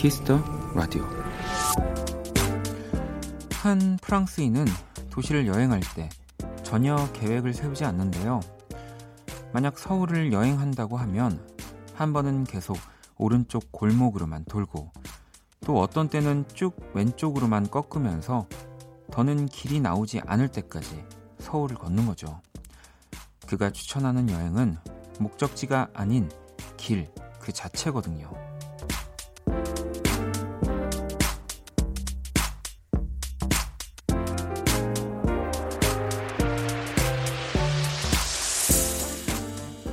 키스 더 라디오 한 프랑스인은 도시를 여행할 때 전혀 계획을 세우지 않는데요. 만약 서울을 여행한다고 하면 한 번은 계속 오른쪽 골목으로만 돌고 또 어떤 때는 쭉 왼쪽으로만 꺾으면서 더는 길이 나오지 않을 때까지 서울을 걷는 거죠. 그가 추천하는 여행은 목적지가 아닌 길 그 자체거든요.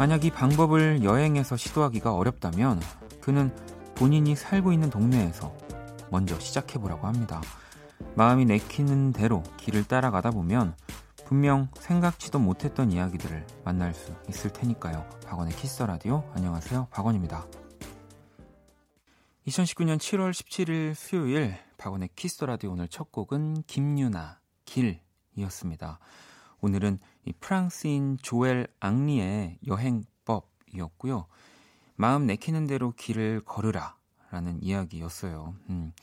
만약 이 방법을 여행에서 시도하기가 어렵다면 그는 본인이 살고 있는 동네에서 먼저 시작해보라고 합니다. 마음이 내키는 대로 길을 따라가다 보면 분명 생각지도 못했던 이야기들을 만날 수 있을 테니까요. 박원의 키스 더 라디오 안녕하세요. 박원입니다. 2019년 7월 17일 수요일 박원의 키스 더 라디오 오늘 첫 곡은 김유나 길이었습니다. 오늘은 이 프랑스인 조엘 앙리의 여행법이었고요. 마음 내키는 대로 길을 걸으라 라는 이야기였어요. 음,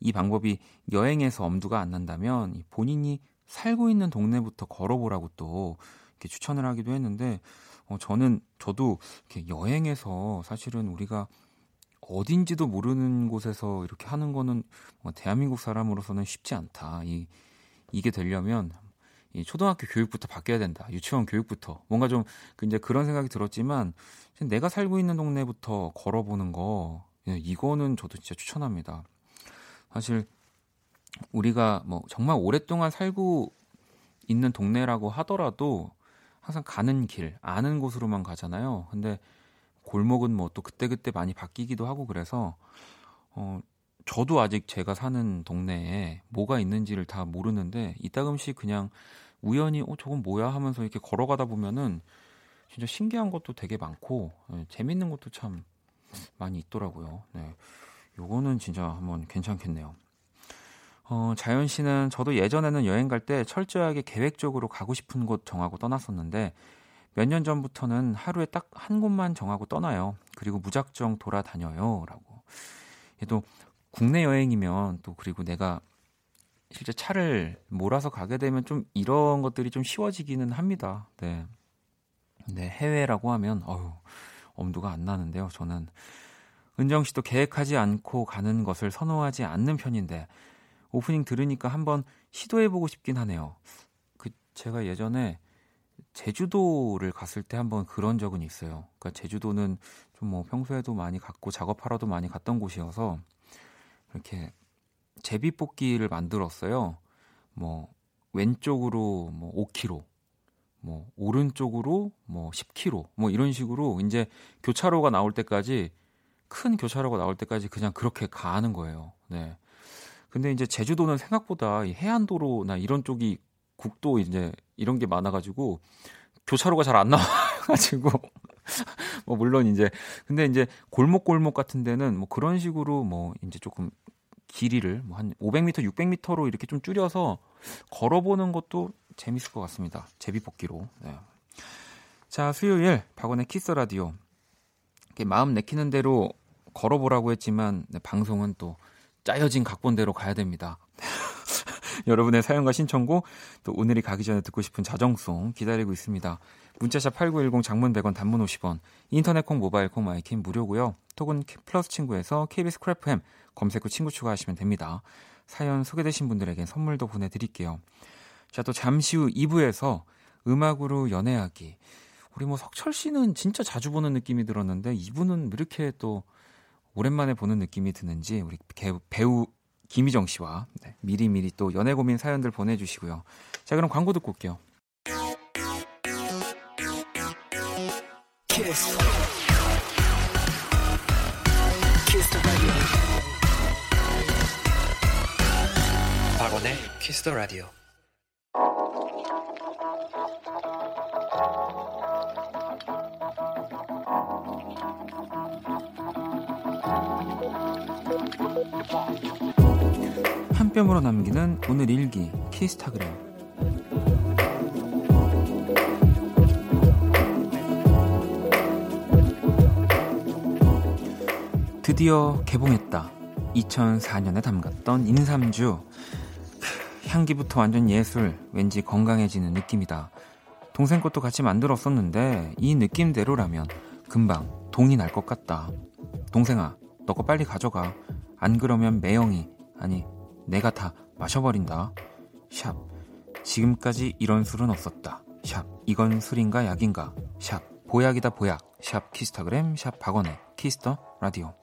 이 방법이 여행에서 엄두가 안 난다면 본인이 살고 있는 동네부터 걸어보라고 또 이렇게 추천을 하기도 했는데 어, 저는 저도 이렇게 여행에서 사실은 우리가 어딘지도 모르는 곳에서 이렇게 하는 거는 뭐 대한민국 사람으로서는 쉽지 않다. 이 이게 되려면 이 초등학교 교육부터 바뀌어야 된다. 유치원 교육부터. 뭔가 좀그 이제 그런 생각이 들었지만 내가 살고 있는 동네부터 걸어보는 거 예, 이거는 저도 진짜 추천합니다. 사실 우리가 뭐 정말 오랫동안 살고 있는 동네라고 하더라도 항상 가는 길, 아는 곳으로만 가잖아요. 근데 골목은 뭐 또 그때그때 많이 바뀌기도 하고 그래서 어 저도 아직 제가 사는 동네에 뭐가 있는지를 다 모르는데 이따금씩 그냥 우연히 어 저건 뭐야 하면서 이렇게 걸어가다 보면은 진짜 신기한 것도 되게 많고 네, 재밌는 것도 참 많이 있더라고요. 네. 요거는 진짜 한번 괜찮겠네요. 어, 자연 씨는 저도 예전에는 여행 갈 때 철저하게 계획적으로 가고 싶은 곳 정하고 떠났었는데 몇 년 전부터는 하루에 딱 한 곳만 정하고 떠나요. 그리고 무작정 돌아다녀요. 라고. 또 국내 여행이면 또 그리고 내가 실제 차를 몰아서 가게 되면 좀 이런 것들이 좀 쉬워지기는 합니다. 네. 네, 해외라고 하면 어휴, 엄두가 안 나는데요. 저는 은정 씨도 계획하지 않고 가는 것을 선호하지 않는 편인데 오프닝 들으니까 한번 시도해 보고 싶긴 하네요. 그 제가 예전에 제주도를 갔을 때 한번 그런 적은 있어요. 그러니까 제주도는 좀 뭐 평소에도 많이 갔고 작업하러도 많이 갔던 곳이어서 이렇게 제비뽑기를 만들었어요. 뭐 왼쪽으로 뭐 5km, 뭐 오른쪽으로 뭐 10km, 뭐 이런 식으로 이제 교차로가 나올 때까지 큰 교차로가 나올 때까지 그냥 그렇게 가는 거예요. 네. 근데 이제 제주도는 생각보다 해안도로나 이런 쪽이 국도 이제 이런 게 많아가지고 교차로가 잘 안 나와가지고 뭐 물론 이제 근데 이제 골목 골목 같은 데는 뭐 그런 식으로 뭐 이제 조금 길이를 뭐 한 500m, 600m로 이렇게 좀 줄여서 걸어보는 것도 재밌을 것 같습니다. 제비뽑기로. 네. 자, 수요일 박원의 키스 더 라디오. 마음 내키는 대로 걸어보라고 했지만 네, 방송은 또 짜여진 각본대로 가야 됩니다. 여러분의 사연과 신청곡 또 오늘이 가기 전에 듣고 싶은 자정송 기다리고 있습니다. 문자샵 8910 장문 100원 단문 50원 인터넷 콩 모바일 콩 마이K 무료고요. 톡은 플러스 친구에서 KBS 쿨FM 검색 후 친구 추가하시면 됩니다. 사연 소개되신 분들에게 선물도 보내드릴게요. 자, 또 잠시 후 2부에서 음악으로 연애하기. 우리 뭐 석철 씨는 진짜 자주 보는 느낌이 들었는데 이분은 이렇게 또 오랜만에 보는 느낌이 드는지 우리 배우 김희정 씨와 네, 미리미리 또 연애 고민 사연들 보내주시고요. 자, 그럼 광고 듣고 올게요. 키스. 키스 박원의 키스 더 라디오. 흑염으로 남기는 오늘 일기 키스타그램 드디어 개봉했다. 2004년에 담갔던 인삼주. 향기부터 완전 예술, 왠지 건강해지는 느낌이다. 동생 것도 같이 만들었었는데 이 느낌대로라면 금방 동이 날 것 같다. 동생아, 너 거 빨리 가져가. 안 그러면 매형이, 아니 내가 다 마셔버린다. 샵. 지금까지 이런 술은 없었다. 샵. 이건 술인가 약인가? 샵. 보약이다 보약. 샵 키스타그램 샵 박원의 키스 더 라디오.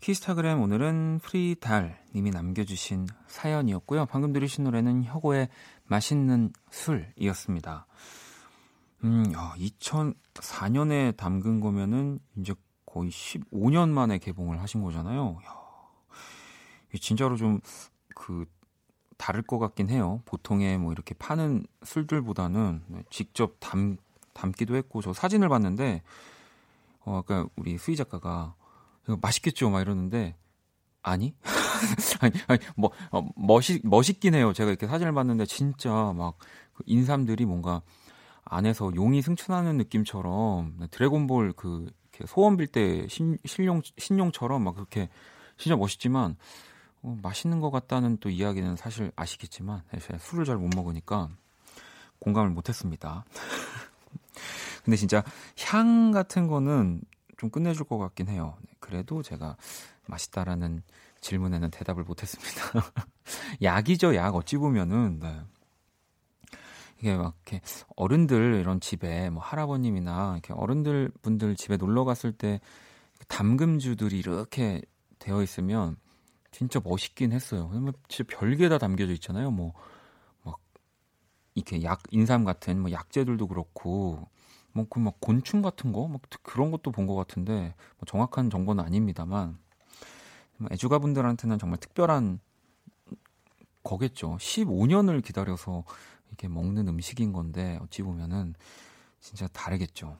키스타그램 오늘은 프리달 님이 남겨주신 사연이었고요. 방금 들으신 노래는 혁오의 맛있는 술이었습니다. 음, 야, 2004년에 담근 거면은 이제 거의 15년 만에 개봉을 하신 거잖아요. 야, 진짜로 좀 그 다를 것 같긴 해요. 보통의 뭐 이렇게 파는 술들보다는 직접 담 담기도 했고 저 사진을 봤는데 어 아까 우리 수희 작가가 맛있겠죠 막 이러는데 아니 아니 아니 뭐 어, 멋있 멋있긴 해요. 제가 이렇게 사진을 봤는데 진짜 막 그 인삼들이 뭔가 안에서 용이 승천하는 느낌처럼 드래곤볼 그 소원 빌 때 신용 신용처럼 막 그렇게 진짜 멋있지만 어, 맛있는 것 같다는 또 이야기는 사실 아시겠지만 제가 술을 잘 못 먹으니까 공감을 못했습니다. 근데 진짜 향 같은 거는 좀 끝내줄 것 같긴 해요. 네, 그래도 제가 맛있다라는 질문에는 대답을 못했습니다. 약이죠, 약. 어찌 보면은, 네. 이게 막 이렇게 어른들 이런 집에 뭐 할아버님이나 이렇게 어른들 분들 집에 놀러 갔을 때 담금주들이 이렇게 되어 있으면 진짜 멋있긴 했어요. 왜냐면 진짜 별게 다 담겨져 있잖아요. 뭐 막 이렇게 약 인삼 같은 뭐 약재들도 그렇고 뭐 그막 뭐 곤충 같은 거, 막 그런 것도 본 것 같은데 뭐 정확한 정보는 아닙니다만 뭐 애주가 분들한테는 정말 특별한 거겠죠. 15년을 기다려서 이렇게 먹는 음식인 건데 어찌 보면은 진짜 다르겠죠.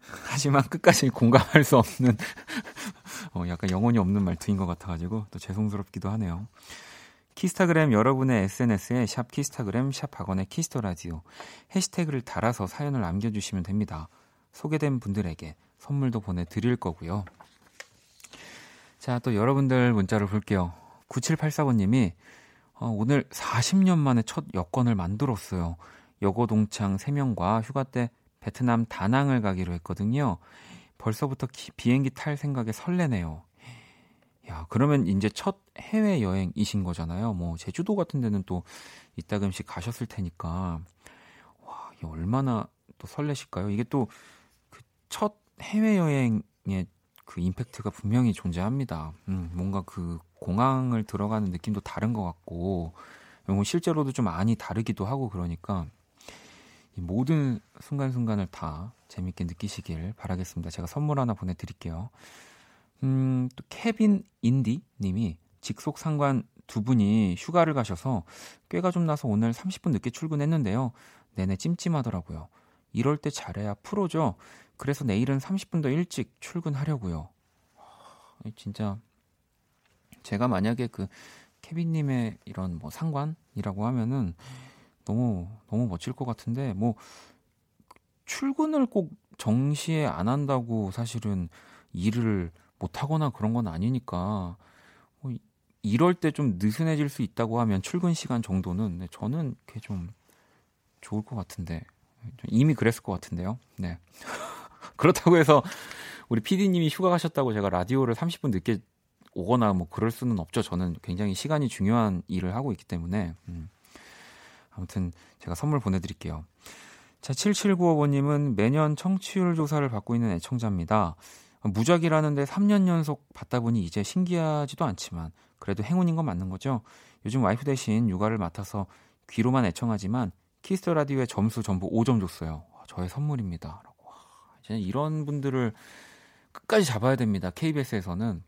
네. 하지만 끝까지 공감할 수 없는 어, 약간 영혼이 없는 말투인 것 같아가지고 또 죄송스럽기도 하네요. 키스타그램 여러분의 SNS에 샵 키스타그램 샵 박원의 키스 더 라디오 해시태그를 달아서 사연을 남겨주시면 됩니다. 소개된 분들에게 선물도 보내드릴 거고요. 자, 또 여러분들 문자를 볼게요. 9784번님이 어, 오늘 40년 만에 첫 여권을 만들었어요. 여고 동창 3명과 휴가 때 베트남 다낭을 가기로 했거든요. 벌써부터 기, 비행기 탈 생각에 설레네요. 야, 그러면 이제 첫 해외 여행이신 거잖아요. 뭐 제주도 같은 데는 또 이따금씩 가셨을 테니까 와, 이게 얼마나 또 설레실까요? 이게 또 그 첫 해외 여행의 그 임팩트가 분명히 존재합니다. 음, 뭔가 그 공항을 들어가는 느낌도 다른 것 같고, 뭐 실제로도 좀 많이 다르기도 하고 그러니까 이 모든 순간순간을 다 재밌게 느끼시길 바라겠습니다. 제가 선물 하나 보내드릴게요. 음, 또 케빈 인디 님이 직속 상관 두 분이 휴가를 가셔서 꾀가 좀 나서 오늘 30분 늦게 출근했는데요. 내내 찜찜하더라고요. 이럴 때 잘해야 프로죠. 그래서 내일은 30분 더 일찍 출근하려고요. 진짜 제가 만약에 그 케빈님의 이런 뭐 상관이라고 하면은 너무 너무 멋질 것 같은데 뭐 출근을 꼭 정시에 안 한다고 사실은 일을 못 하거나 그런 건 아니니까 뭐 이럴 때 좀 느슨해질 수 있다고 하면 출근 시간 정도는 네, 저는 그게 좀 좋을 것 같은데 이미 그랬을 것 같은데요. 네. 그렇다고 해서 우리 PD님이 휴가 가셨다고 제가 라디오를 30분 늦게 오거나 뭐 그럴 수는 없죠. 저는 굉장히 시간이 중요한 일을 하고 있기 때문에. 음. 아무튼 제가 선물 보내드릴게요. 자, 7795번님은 매년 청취율 조사를 받고 있는 애청자입니다. 무작위라는데 3년 연속 받다 보니 이제 신기하지도 않지만 그래도 행운인 건 맞는 거죠. 요즘 와이프 대신 육아를 맡아서 귀로만 애청하지만 키스 더 라디오에 점수 전부 5점 줬어요. 저의 선물입니다. 라고. 이제 이런 분들을 끝까지 잡아야 됩니다. KBS에서는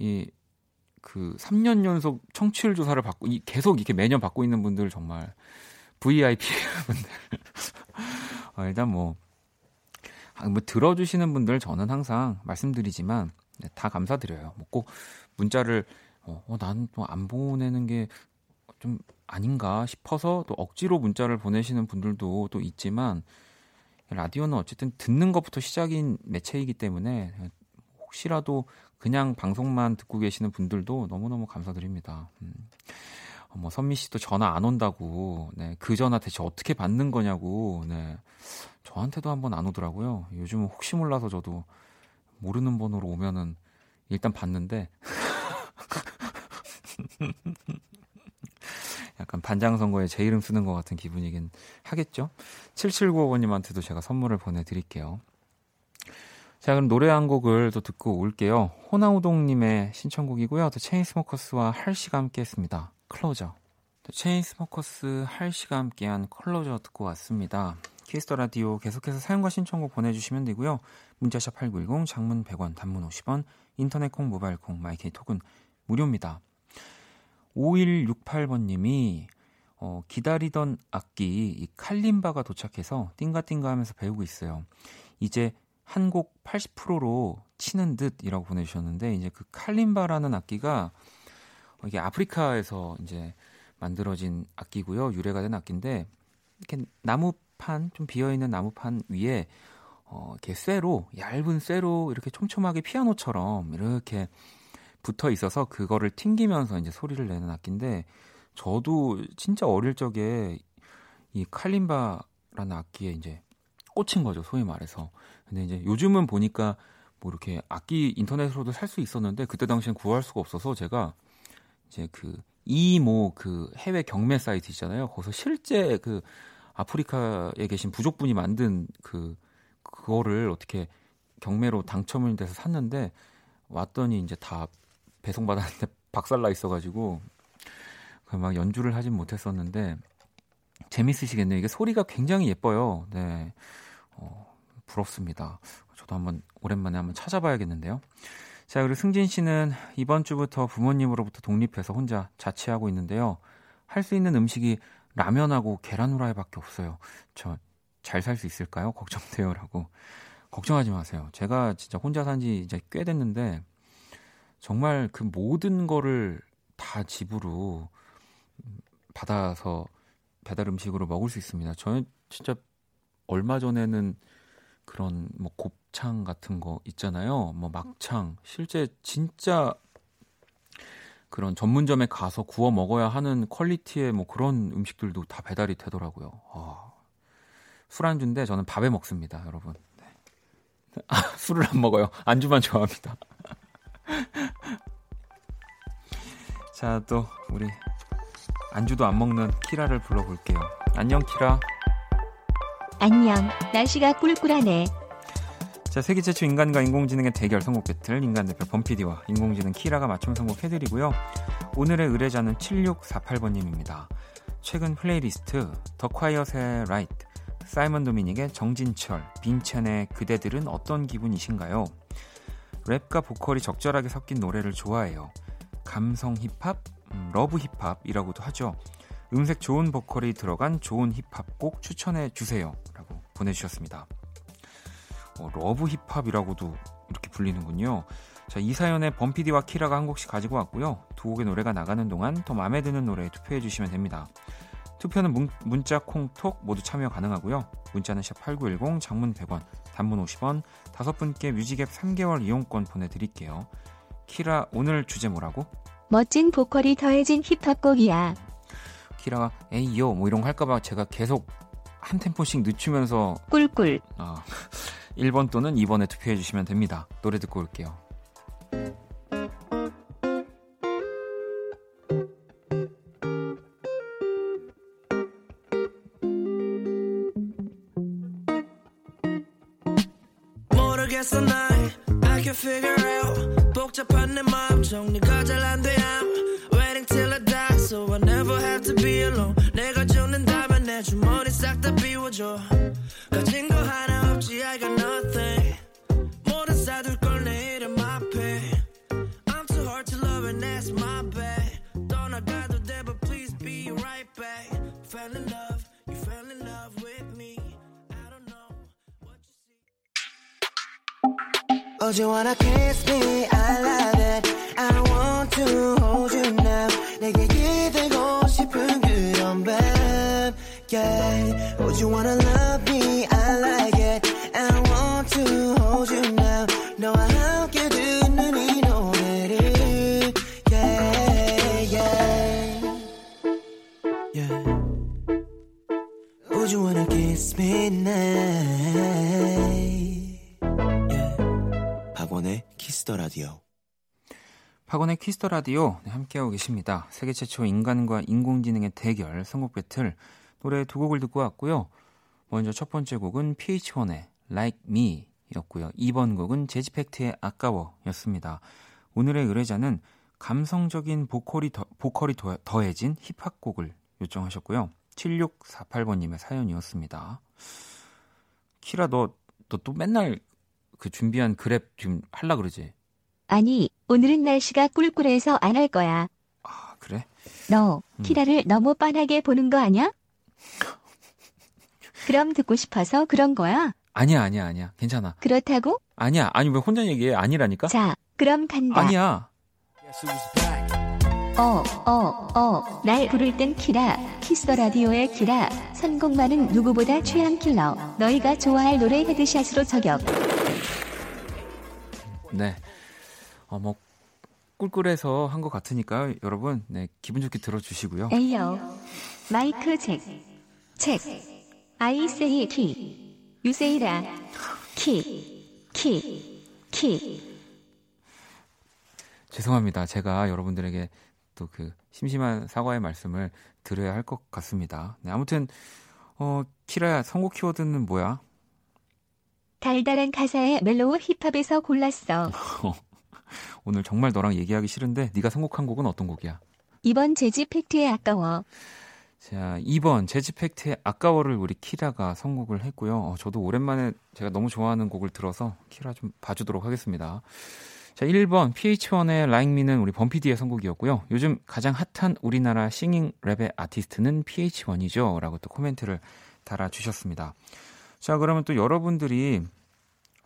이 그 3년 연속 청취율 조사를 받고 이 계속 이렇게 매년 받고 있는 분들 정말 VIP 분들 어, 일단 뭐, 아, 뭐 들어주시는 분들 저는 항상 말씀드리지만 네, 다 감사드려요. 뭐 꼭 문자를 어, 어 나는 또 안 보내는 게 좀 아닌가 싶어서 또 억지로 문자를 보내시는 분들도 또 있지만 라디오는 어쨌든 듣는 것부터 시작인 매체이기 때문에 혹시라도 그냥 방송만 듣고 계시는 분들도 너무너무 감사드립니다. 음. 어, 뭐 선미 씨도 전화 안 온다고, 네, 그 전화 대체 어떻게 받는 거냐고, 네, 저한테도 한번 안 오더라고요. 요즘은 혹시 몰라서 저도 모르는 번호로 오면은 일단 받는데, 약간 반장 선거에 제 이름 쓰는 것 같은 기분이긴 하겠죠. 7795번님한테도 제가 선물을 보내드릴게요. 자, 그럼 노래 한 곡을 또 듣고 올게요. 호나우동님의 신청곡이고요. 또 체인스모커스와 할시가 함께 했습니다. Closer. 체인스모커스 할시가 함께한 클로저 듣고 왔습니다. 키스 더 라디오 계속해서 사연과 신청곡 보내주시면 되고요. 문자샵 8910, 장문 100원, 단문 50원, 인터넷 콩, 모바일 콩, 마이K 톡은 무료입니다. 5168번님이 어, 기다리던 악기 이 칼림바가 도착해서 띵가띵가 하면서 배우고 있어요. 이제 한 곡 80%로 치는 듯이라고 보내주셨는데 이제 그 칼림바라는 악기가 이게 아프리카에서 이제 만들어진 악기고요. 유래가 된 악기인데 이렇게 나무판 좀 비어 있는 나무판 위에 어, 이렇게 쇠로 얇은 쇠로 이렇게 촘촘하게 피아노처럼 이렇게 붙어 있어서 그거를 튕기면서 이제 소리를 내는 악기인데 저도 진짜 어릴 적에 이 칼림바라는 악기에 이제 꽂힌 거죠, 소위 말해서. 근데 이제 요즘은 보니까 뭐 이렇게 악기 인터넷으로도 살 수 있었는데 그때 당시엔 구할 수가 없어서 제가 이제 그 이모 그 해외 경매 사이트 있잖아요. 거기서 실제 그 아프리카에 계신 부족분이 만든 그 그거를 어떻게 경매로 당첨이 돼서 샀는데 왔더니 이제 다 배송받았는데 박살나 있어가지고 막 연주를 하진 못했었는데 재밌으시겠네요. 이게 소리가 굉장히 예뻐요. 네, 어, 부럽습니다. 저도 한번 오랜만에 한번 찾아봐야겠는데요. 자, 그리고 승진 씨는 이번 주부터 부모님으로부터 독립해서 혼자 자취하고 있는데요. 할 수 있는 음식이 라면하고 계란 후라이밖에 없어요. 저 잘 살 수 있을까요? 걱정돼요라고. 걱정하지 마세요. 제가 진짜 혼자 산 지 이제 꽤 됐는데 정말 그 모든 거를 다 집으로 받아서 배달 음식으로 먹을 수 있습니다. 저는 진짜 얼마 전에는 그런 뭐 곱창 같은 거 있잖아요. 뭐 막창 실제 진짜 그런 전문점에 가서 구워 먹어야 하는 퀄리티의 뭐 그런 음식들도 다 배달이 되더라고요. 아, 술안주인데 저는 밥에 먹습니다, 여러분. 네. 아, 술을 안 먹어요. 안주만 좋아합니다. 자, 또 우리 안주도 안 먹는 키라를 불러볼게요. 안녕, 키라. 안녕. 날씨가 꿀꿀하네. 자, 세계 최초 인간과 인공지능의 대결 선곡 배틀 인간 대표 범피디와 인공지능 키라가 맞춤 선곡해드리고요. 오늘의 의뢰자는 7648번님입니다. 최근 플레이리스트 더 콰이엇의 Light, 사이먼 도미닉의 정진철, 빈첸의 그대들은 어떤 기분이신가요? 랩과 보컬이 적절하게 섞인 노래를 좋아해요. 감성 힙합, 음, love 힙합이라고도 하죠. 음색 좋은 보컬이 들어간 좋은 힙합 꼭 추천해 주세요. 라고 보내주셨습니다. 어, love 힙합이라고도 이렇게 불리는군요. 자, 이 사연에 범피디와 키라가 한 곡씩 가지고 왔고요. 두 곡의 노래가 나가는 동안 더 마음에 드는 노래에 투표해 주시면 됩니다. 투표는 문, 문자, 콩, 톡 모두 참여 가능하고요. 문자는 샵8910, 장문 100원, 단문 50원, 다섯 분께 뮤직앱 3개월 이용권 보내드릴게요. 키라, 오늘 주제 뭐라고? 멋진 보컬이 더해진 힙합곡이야. 키라가 에이요 뭐 이런 거 할까봐 제가 계속 한 템포씩 늦추면서 꿀꿀. 아, 1번 또는 2번에 투표해 주시면 됩니다. 노래 듣고 올게요. 줄게 Would you wanna love me? I like it I want to hold you now 너와 함께 듣는 이 노래를 yeah, yeah. Yeah. Would you wanna kiss me now? Yeah. 박원의 키스 더 라디오 박원의 키스 더 라디오 함께하고 계십니다. 세계 최초 인간과 인공지능의 대결 선곡 배틀 노래 두 곡을 듣고 왔고요. 먼저 첫 번째 곡은 PH1의 Like Me 였고요. 2번 곡은 재즈팩트의 아까워 였습니다. 오늘의 의뢰자는 감성적인 보컬이, 더, 보컬이 더, 해진 힙합곡을 요청하셨고요. 7648번님의 사연이었습니다. 키라 너, 너 또 맨날 그 준비한 그랩 지금 할라 그러지? 아니, 오늘은 날씨가 꿀꿀해서 안 할 거야. 아, 그래? 너, 음. 키라를 너무 빤하게 보는 거 아니야? 그럼 듣고 싶어서 그런 거야? 아니야, 아니야, 아니야. 괜찮아. 그렇다고? 아니야. 아니, 왜 혼자 얘기해? 아니라니까? 자, 그럼 간다. 아니야. 어, 어, 어, 날 부를 땐 키라, 키스 더 라디오의 키라, 선곡만은 누구보다 취향 킬러, 너희가 좋아할 노래 headshot으로 저격. 네. 어, 뭐, 꿀꿀해서 한 것 같으니까 여러분, 네, 기분 좋게 들어주시고요. Ayo. Mic check. Say 키. You say 라. 키. 키. 키. 죄송합니다. 제가 여러분들에게 또 그 심심한 사과의 말씀을 드려야 할 것 같습니다. 네, 아무튼, 어, 키라야, 선곡 키워드는 뭐야? 달달한 가사의 mellow 힙합에서 골랐어. 오늘 정말 너랑 얘기하기 싫은데 네가 선곡한 곡은 어떤 곡이야? 이번 재지팩트의 아까워. 자, 2번 재지팩트의 아까워를 우리 키라가 선곡을 했고요. 어, 저도 오랜만에 제가 너무 좋아하는 곡을 들어서 키라 좀 봐주도록 하겠습니다. 자, 1번 PH1의 Like Me는 우리 범피디의 선곡이었고요. 요즘 가장 핫한 우리나라 singing 랩의 아티스트는 PH1이죠. 라고 또 코멘트를 달아주셨습니다. 자, 그러면 또 여러분들이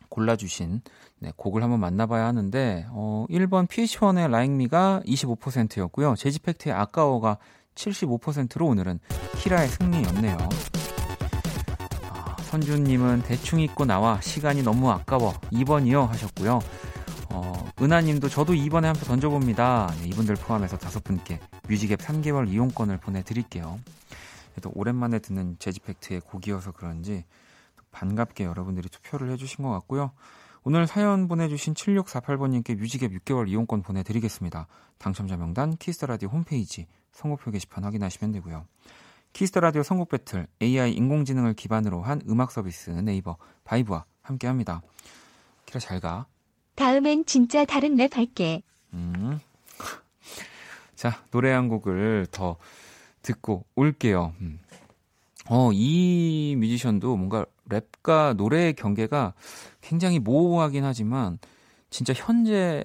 골라주신 네, 곡을 한번 만나봐야 하는데 어, 1번 PH1의 Like Me가 25%였고요. 제지팩트의 아까워가 75%로 오늘은 키라의 승리였네요. 아, 선주님은 대충 잊고 나와 시간이 너무 아까워 2번이요 하셨고요. 어, 은하님도 저도 2번에 한 표 던져봅니다. 네, 이분들 포함해서 다섯 분께 뮤직앱 3개월 이용권을 보내드릴게요. 그래도 오랜만에 듣는 재지팩트의 곡이어서 그런지 반갑게 여러분들이 투표를 해주신 것 같고요. 오늘 사연 보내주신 7648번님께 뮤직앱 6개월 이용권 보내드리겠습니다. 당첨자 명단 키스 더 라디오 홈페이지 선곡표 게시판 확인하시면 되고요. 키스 더 라디오 선곡 배틀 AI 인공지능을 기반으로 한 음악 서비스 네이버 바이브와 함께합니다. 키라 잘 가. 다음엔 진짜 다른 랩 할게. 음. 자 노래 한 곡을 더 듣고 올게요. 음. 어, 이 뮤지션도 뭔가 랩과 노래의 경계가 굉장히 모호하긴 하지만 진짜 현재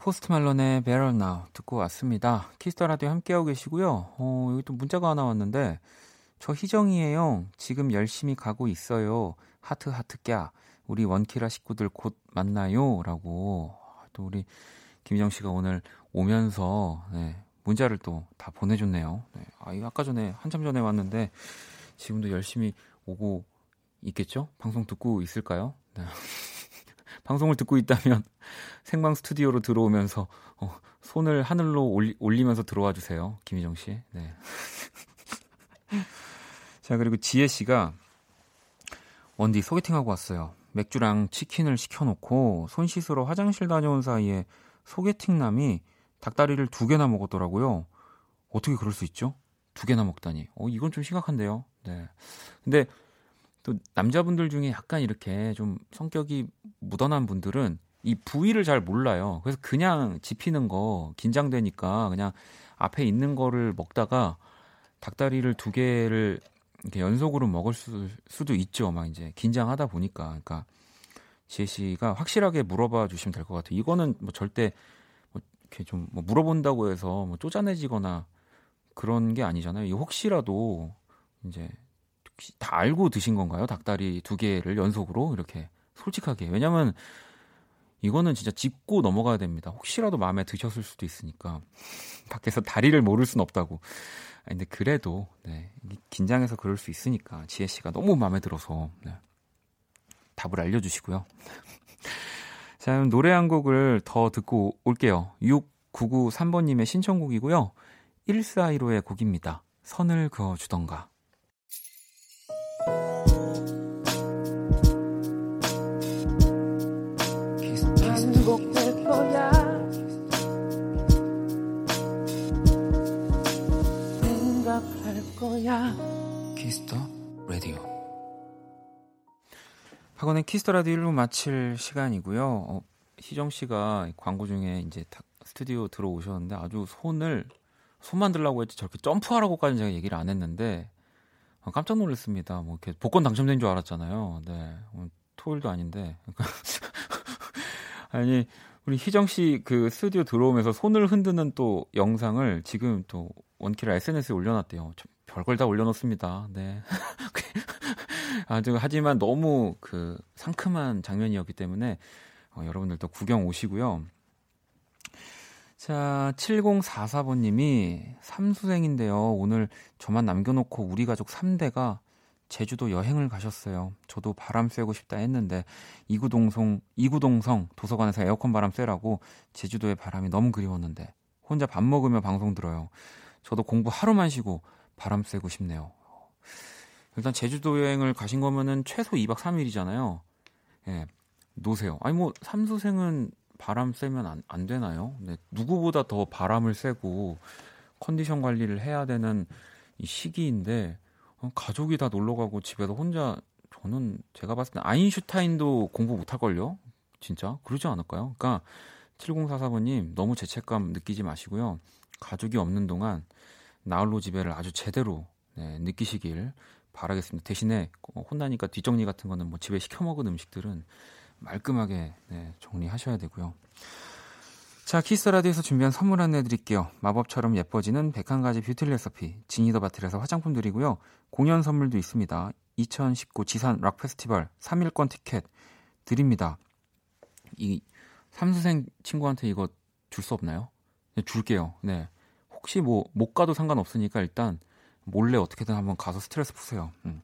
포스트 말론의 Better Now 듣고 왔습니다. 키스 더 라디오 함께하고 계시고요. 어, 여기 또 문자가 하나 왔는데 저 희정이에요. 지금 열심히 가고 있어요. 하트 하트 꺄. 우리 원키라 식구들 곧 만나요라고 또 우리 김희정 씨가 오늘 오면서 네, 문자를 또 다 보내줬네요. 네, 아, 이거 아까 전에 한참 전에 왔는데 지금도 열심히 오고 있겠죠? 방송 듣고 있을까요? 네. 방송을 듣고 있다면 생방 스튜디오로 들어오면서 어, 손을 하늘로 올리, 올리면서 들어와 주세요. 김희정 씨. 네. 자, 그리고 지혜 씨가 원디 소개팅하고 왔어요. 맥주랑 치킨을 시켜놓고 손 씻으러 화장실 다녀온 사이에 소개팅남이 닭다리를 두 개나 먹었더라고요. 어떻게 그럴 수 있죠? 두 개나 먹다니. 어, 이건 좀 심각한데요. 네. 근데 또 남자분들 중에 약간 이렇게 좀 성격이 묻어난 분들은 이 부위를 잘 몰라요. 그래서 그냥 집히는 거 긴장되니까 그냥 앞에 있는 거를 먹다가 닭다리를 두 개를 이렇게 연속으로 먹을 수, 수도 있죠. 막 이제 긴장하다 보니까. 그러니까 지혜 씨가 확실하게 물어봐 주시면 될 것 같아요. 이거는 뭐 절대 뭐 이렇게 좀 뭐 물어본다고 해서 뭐 쪼잔해지거나 그런 게 아니잖아요. 이 혹시라도 이제 다 알고 드신 건가요? 닭다리 두 개를 연속으로 이렇게 솔직하게. 왜냐면 이거는 진짜 짚고 넘어가야 됩니다. 혹시라도 마음에 드셨을 수도 있으니까. 밖에서 다리를 모를 순 없다고. 아니, 근데 그래도, 네. 긴장해서 그럴 수 있으니까. 지혜 씨가 너무 마음에 들어서, 네. 답을 알려주시고요. 자, 그럼 노래 한 곡을 더 듣고 올게요. 6993번님의 신청곡이고요. 1415의 곡입니다. 선을 그어주던가. 거야. 키스 더 라디오. 박원의 키스 더 라디오 1부 마칠 시간이고요. 어, 희정 씨가 광고 중에 이제 스튜디오 들어오셨는데 아주 손을 손 만 들라고 했지 저렇게 점프하라고까지 제가 얘기를 안 했는데 어, 깜짝 놀랐습니다. 뭐 이렇게 복권 당첨된 줄 알았잖아요. 네. 토요일도 아닌데. 아니, 우리 희정 씨 그 스튜디오 들어오면서 손을 흔드는 또 영상을 지금 또 원키라 SNS에 올려놨대요. 별걸 다 올려놓습니다. 네. 아주 하지만 너무 그 상큼한 장면이었기 때문에 어, 여러분들도 구경 오시고요. 자, 7044번님이 삼수생인데요. 오늘 저만 남겨놓고 우리 가족 3대가 제주도 여행을 가셨어요. 저도 바람 쐬고 싶다 했는데 이구동성 이구동성 도서관에서 에어컨 바람 쐬라고 제주도의 바람이 너무 그리웠는데 혼자 밥 먹으며 방송 들어요. 저도 공부 하루만 쉬고 바람 쐬고 싶네요. 일단 제주도 여행을 가신 거면은 최소 2박 3일이잖아요. 예. 노세요. 아니 뭐 삼수생은 바람 쐬면 안, 안 되나요? 네, 누구보다 더 바람을 쐬고 컨디션 관리를 해야 되는 이 시기인데 어, 가족이 다 놀러 가고 집에서 혼자 저는 제가 봤을 때 아인슈타인도 공부 못 할걸요? 진짜? 그러지 않을까요? 그러니까 7044번님 너무 죄책감 느끼지 마시고요. 가족이 없는 동안 나홀로 집에를 아주 제대로 네, 느끼시길 바라겠습니다. 대신에 어, 혼나니까 뒷정리 같은 거는 뭐 집에 시켜 먹은 음식들은 말끔하게 네, 정리하셔야 되고요. 자, 키스 라디오에서 준비한 선물 안내 드릴게요. 마법처럼 예뻐지는 101가지 뷰티 레시피, 지니더 바틀에서 화장품 드리고요. 공연 선물도 있습니다. 2019 지산 락 페스티벌 3일권 티켓 드립니다. 이 삼수생 친구한테 이거 줄 수 없나요? 네, 줄게요. 네. 혹시 뭐 못 가도 상관없으니까 일단 몰래 어떻게든 한번 가서 스트레스 푸세요. 음.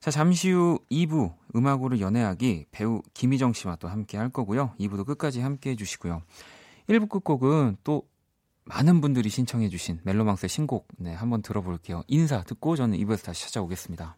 자, 잠시 후 2부 음악으로 연애하기 배우 김희정 씨와 또 함께 할 거고요. 2부도 끝까지 함께 해 주시고요. 1부 끝곡은 또 많은 분들이 신청해 주신 멜로망스의 신곡 네, 한번 들어볼게요. 인사 듣고 저는 2부에서 다시 찾아오겠습니다.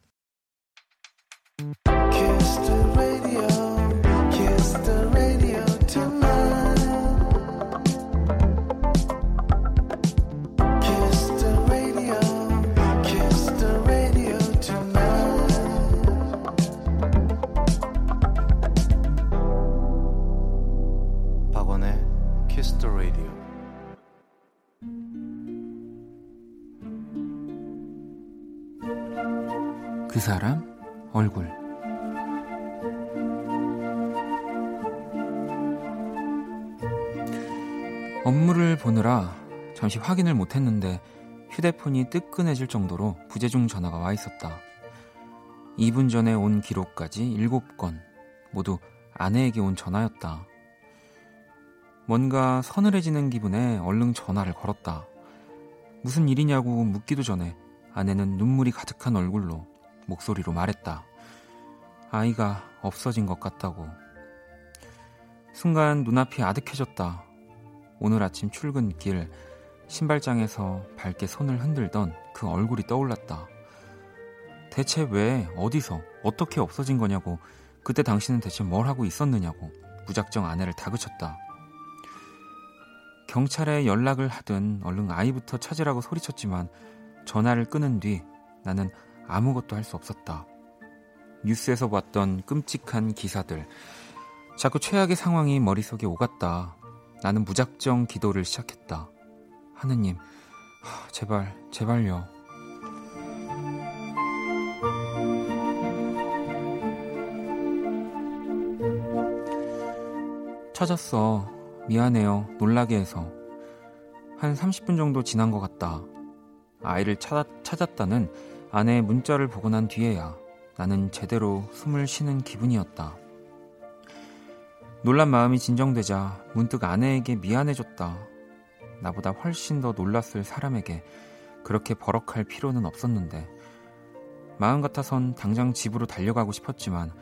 사람 얼굴 업무를 보느라 잠시 확인을 못했는데 휴대폰이 뜨끈해질 정도로 부재중 전화가 와 있었다. 2분 전에 온 기록까지 7건 모두 아내에게 온 전화였다. 뭔가 서늘해지는 기분에 얼른 전화를 걸었다. 무슨 일이냐고 묻기도 전에 아내는 눈물이 가득한 얼굴로 목소리로 말했다. 아이가 없어진 것 같다고. 순간 눈앞이 아득해졌다. 오늘 아침 출근길 신발장에서 밝게 손을 흔들던 그 얼굴이 떠올랐다. 대체 왜, 어디서, 어떻게 없어진 거냐고, 그때 당신은 대체 뭘 하고 있었느냐고, 무작정 아내를 다그쳤다. 경찰에 연락을 하든 얼른 아이부터 찾으라고 소리쳤지만 전화를 끊은 뒤 나는 아무것도 할 수 없었다. 뉴스에서 봤던 끔찍한 기사들. 자꾸 최악의 상황이 머릿속에 오갔다. 나는 무작정 기도를 시작했다. 하느님, 제발, 제발요. 찾았어. 미안해요. 놀라게 해서. 한 30분 정도 지난 것 같다. 아이를 찾았, 찾았다는 아내의 문자를 보고 난 뒤에야 나는 제대로 숨을 쉬는 기분이었다. 놀란 마음이 진정되자 문득 아내에게 미안해졌다. 나보다 훨씬 더 놀랐을 사람에게 그렇게 버럭할 필요는 없었는데 마음 같아선 당장 집으로 달려가고 싶었지만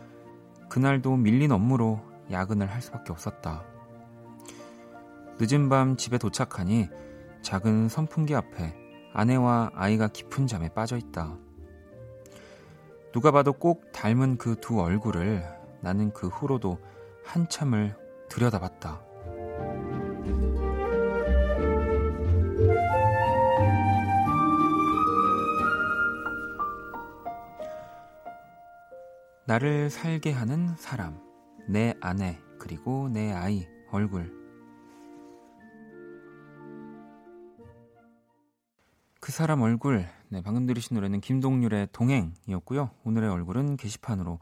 그날도 밀린 업무로 야근을 할 수밖에 없었다. 늦은 밤 집에 도착하니 작은 선풍기 앞에 아내와 아이가 깊은 잠에 빠져 있다. 누가 봐도 꼭 닮은 그 두 얼굴을 나는 그 후로도 한참을 들여다봤다. 나를 살게 하는 사람, 내 아내, 그리고 내 아이 얼굴. 그 사람 얼굴, 네, 방금 들으신 노래는 김동률의 동행이었고요. 오늘의 얼굴은 게시판으로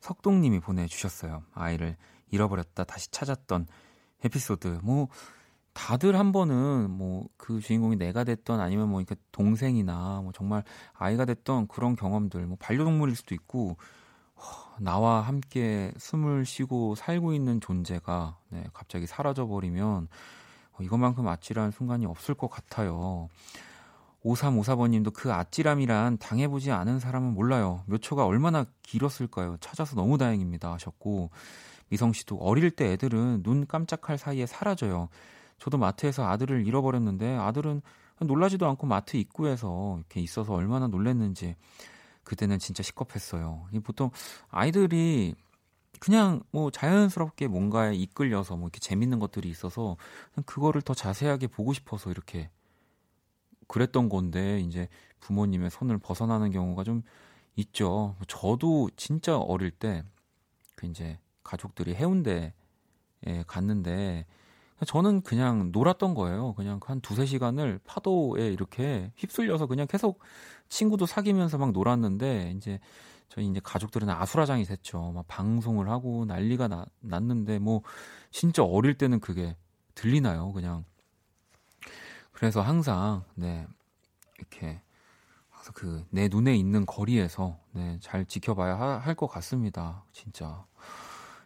석동님이 보내주셨어요. 아이를 잃어버렸다 다시 찾았던 에피소드. 뭐 다들 한 번은 뭐 그 주인공이 내가 됐던 아니면 뭐 이렇게 동생이나 뭐 정말 아이가 됐던 그런 경험들, 뭐 반려동물일 수도 있고 나와 함께 숨을 쉬고 살고 있는 존재가 네, 갑자기 사라져 버리면 어, 이것만큼 아찔한 순간이 없을 것 같아요. 5354번님도 그 아찔함이란 당해보지 않은 사람은 몰라요. 몇 초가 얼마나 길었을까요? 찾아서 너무 다행입니다. 하셨고, 미성 씨도 어릴 때 애들은 눈 깜짝할 사이에 사라져요. 저도 마트에서 아들을 잃어버렸는데 아들은 놀라지도 않고 마트 입구에서 이렇게 있어서 얼마나 놀랬는지 그때는 진짜 시겁했어요. 보통 아이들이 그냥 뭐 자연스럽게 뭔가에 이끌려서 뭐 이렇게 재밌는 것들이 있어서 그거를 더 자세하게 보고 싶어서 이렇게 그랬던 건데 이제 부모님의 손을 벗어나는 경우가 좀 있죠. 저도 진짜 어릴 때 그 이제 가족들이 해운대에 갔는데 저는 그냥 놀았던 거예요. 그냥 한 두세 시간을 파도에 이렇게 휩쓸려서 그냥 계속 친구도 사귀면서 막 놀았는데 이제 저희 이제 가족들은 아수라장이 됐죠. 막 방송을 하고 난리가 나, 났는데 뭐 진짜 어릴 때는 그게 들리나요? 그냥 그래서 항상 네 이렇게 그내 눈에 있는 거리에서 네, 잘 지켜봐야 할 것 같습니다. 진짜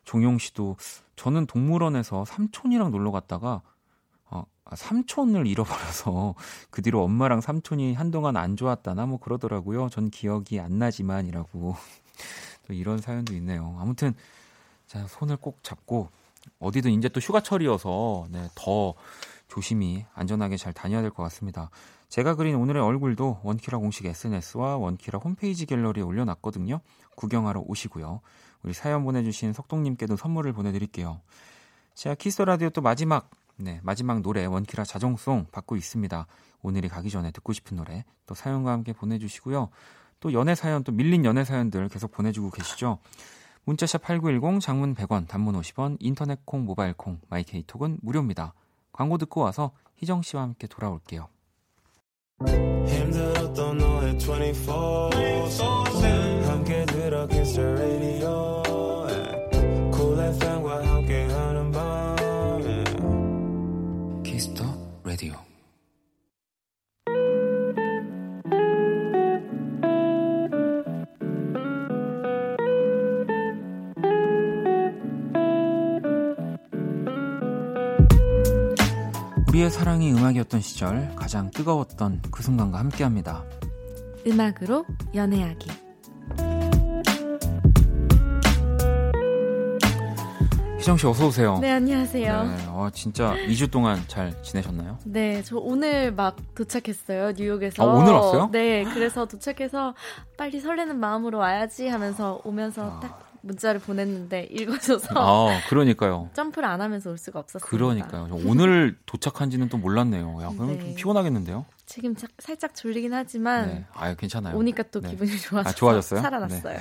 종용 씨도 저는 동물원에서 삼촌이랑 놀러 갔다가 어, 삼촌을 잃어버려서 그 뒤로 엄마랑 삼촌이 한동안 안 좋았다나 뭐 그러더라고요. 전 기억이 안 나지만이라고 또 이런 사연도 있네요. 아무튼 자 손을 꼭 잡고 어디든 이제 또 휴가철이어서 네, 더 조심히 안전하게 잘 다녀야 될 것 같습니다. 제가 그린 오늘의 얼굴도 원키라 공식 SNS와 원키라 홈페이지 갤러리에 올려놨거든요. 구경하러 오시고요. 우리 사연 보내주신 석동님께도 선물을 보내드릴게요. 자, 키스 라디오 또 마지막 네, 마지막 노래 원키라 자정송 받고 있습니다. 오늘이 가기 전에 듣고 싶은 노래 또 사연과 함께 보내주시고요. 또 연애 사연 또 밀린 연애 사연들 계속 보내주고 계시죠. 문자샵 8910 장문 100원 단문 50원 인터넷 콩 모바일 콩 마이케이톡은 무료입니다. 광고 듣고 와서 희정 씨와 함께 돌아올게요. 우리의 사랑이 음악이었던 시절 가장 뜨거웠던 그 순간과 함께합니다. 음악으로 연애하기. 희정 씨 어서 오세요. 네 안녕하세요. 네, 어, 진짜 2주 동안 잘 지내셨나요? 네, 저 오늘 막 도착했어요 뉴욕에서. 아, 오늘 왔어요? 네, 그래서 도착해서 빨리 설레는 마음으로 와야지 하면서 오면서 아. 딱 문자를 보냈는데 읽어줘서 아 그러니까요 점프를 안 하면서 올 수가 없었어요. 그러니까요. 오늘 도착한지는 또 몰랐네요. 야 그럼 네. 좀 피곤하겠는데요? 지금 자, 살짝 졸리긴 하지만 네. 아유 괜찮아요. 오니까 또 네. 기분이 좋아서 아, 좋아졌어요? 살아났어요. 네.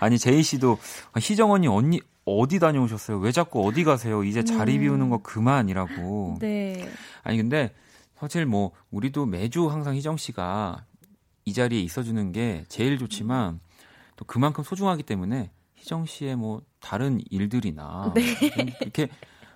아니 제이 씨도 희정 언니 언니 어디 다녀오셨어요? 왜 자꾸 어디 가세요? 이제 자리 음. 비우는 거 그만이라고. 네. 아니 근데 사실 뭐 우리도 매주 항상 희정 씨가 이 자리에 있어주는 게 제일 좋지만 또 그만큼 소중하기 때문에 희정 씨의 뭐 다른 일들이나 네. 이렇게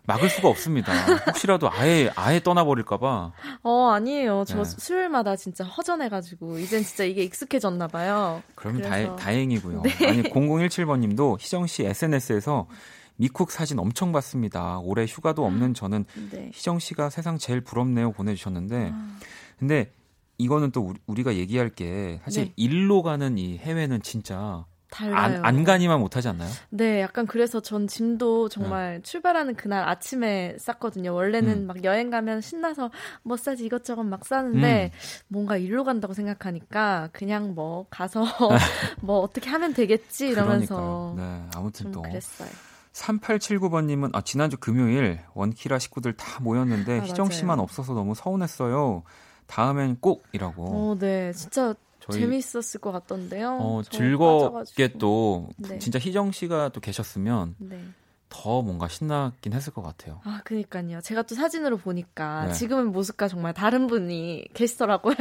막을 수가 없습니다. 혹시라도 아예 아예 떠나버릴까봐. 어 아니에요. 저 네. 수요일마다 진짜 허전해가지고 이젠 진짜 이게 익숙해졌나 봐요. 그럼 그래서... 다, 행이고요 네. 아니 0017번님도 희정 씨 SNS에서 미쿡 사진 엄청 봤습니다. 올해 휴가도 없는 저는 네. 희정 씨가 세상 제일 부럽네요 보내주셨는데 아, 근데 이거는 또 우리, 가 얘기할 게 사실 네. 일로 가는 이 해외는 진짜 달라요. 안, 안 가니만 못하지 않나요? 네, 약간 그래서 전 짐도 정말 출발하는 그날 아침에 쌌거든요. 원래는 음. 막 여행 가면 신나서 뭐 싸지 이것저것 막 싸는데 뭔가 일로 간다고 생각하니까 그냥 뭐 가서 뭐 어떻게 하면 되겠지 이러면서. 네, 아무튼 좀또 그랬어요. 3879번님은 아, 지난주 금요일 원키라 식구들 다 모였는데 아, 희정 씨만. 없어서 너무 서운했어요. 다음엔 꼭이라고. 어, 네, 진짜 저희 재밌었을 것 같던데요. 어, 저 즐겁게 빠져가지고. 또 네. 진짜 희정 씨가 또 계셨으면 네. 더 뭔가 신나긴 했을 것 같아요. 아, 그니까요. 제가 또 사진으로 보니까 네. 지금의 모습과 정말 다른 분이 계시더라고요.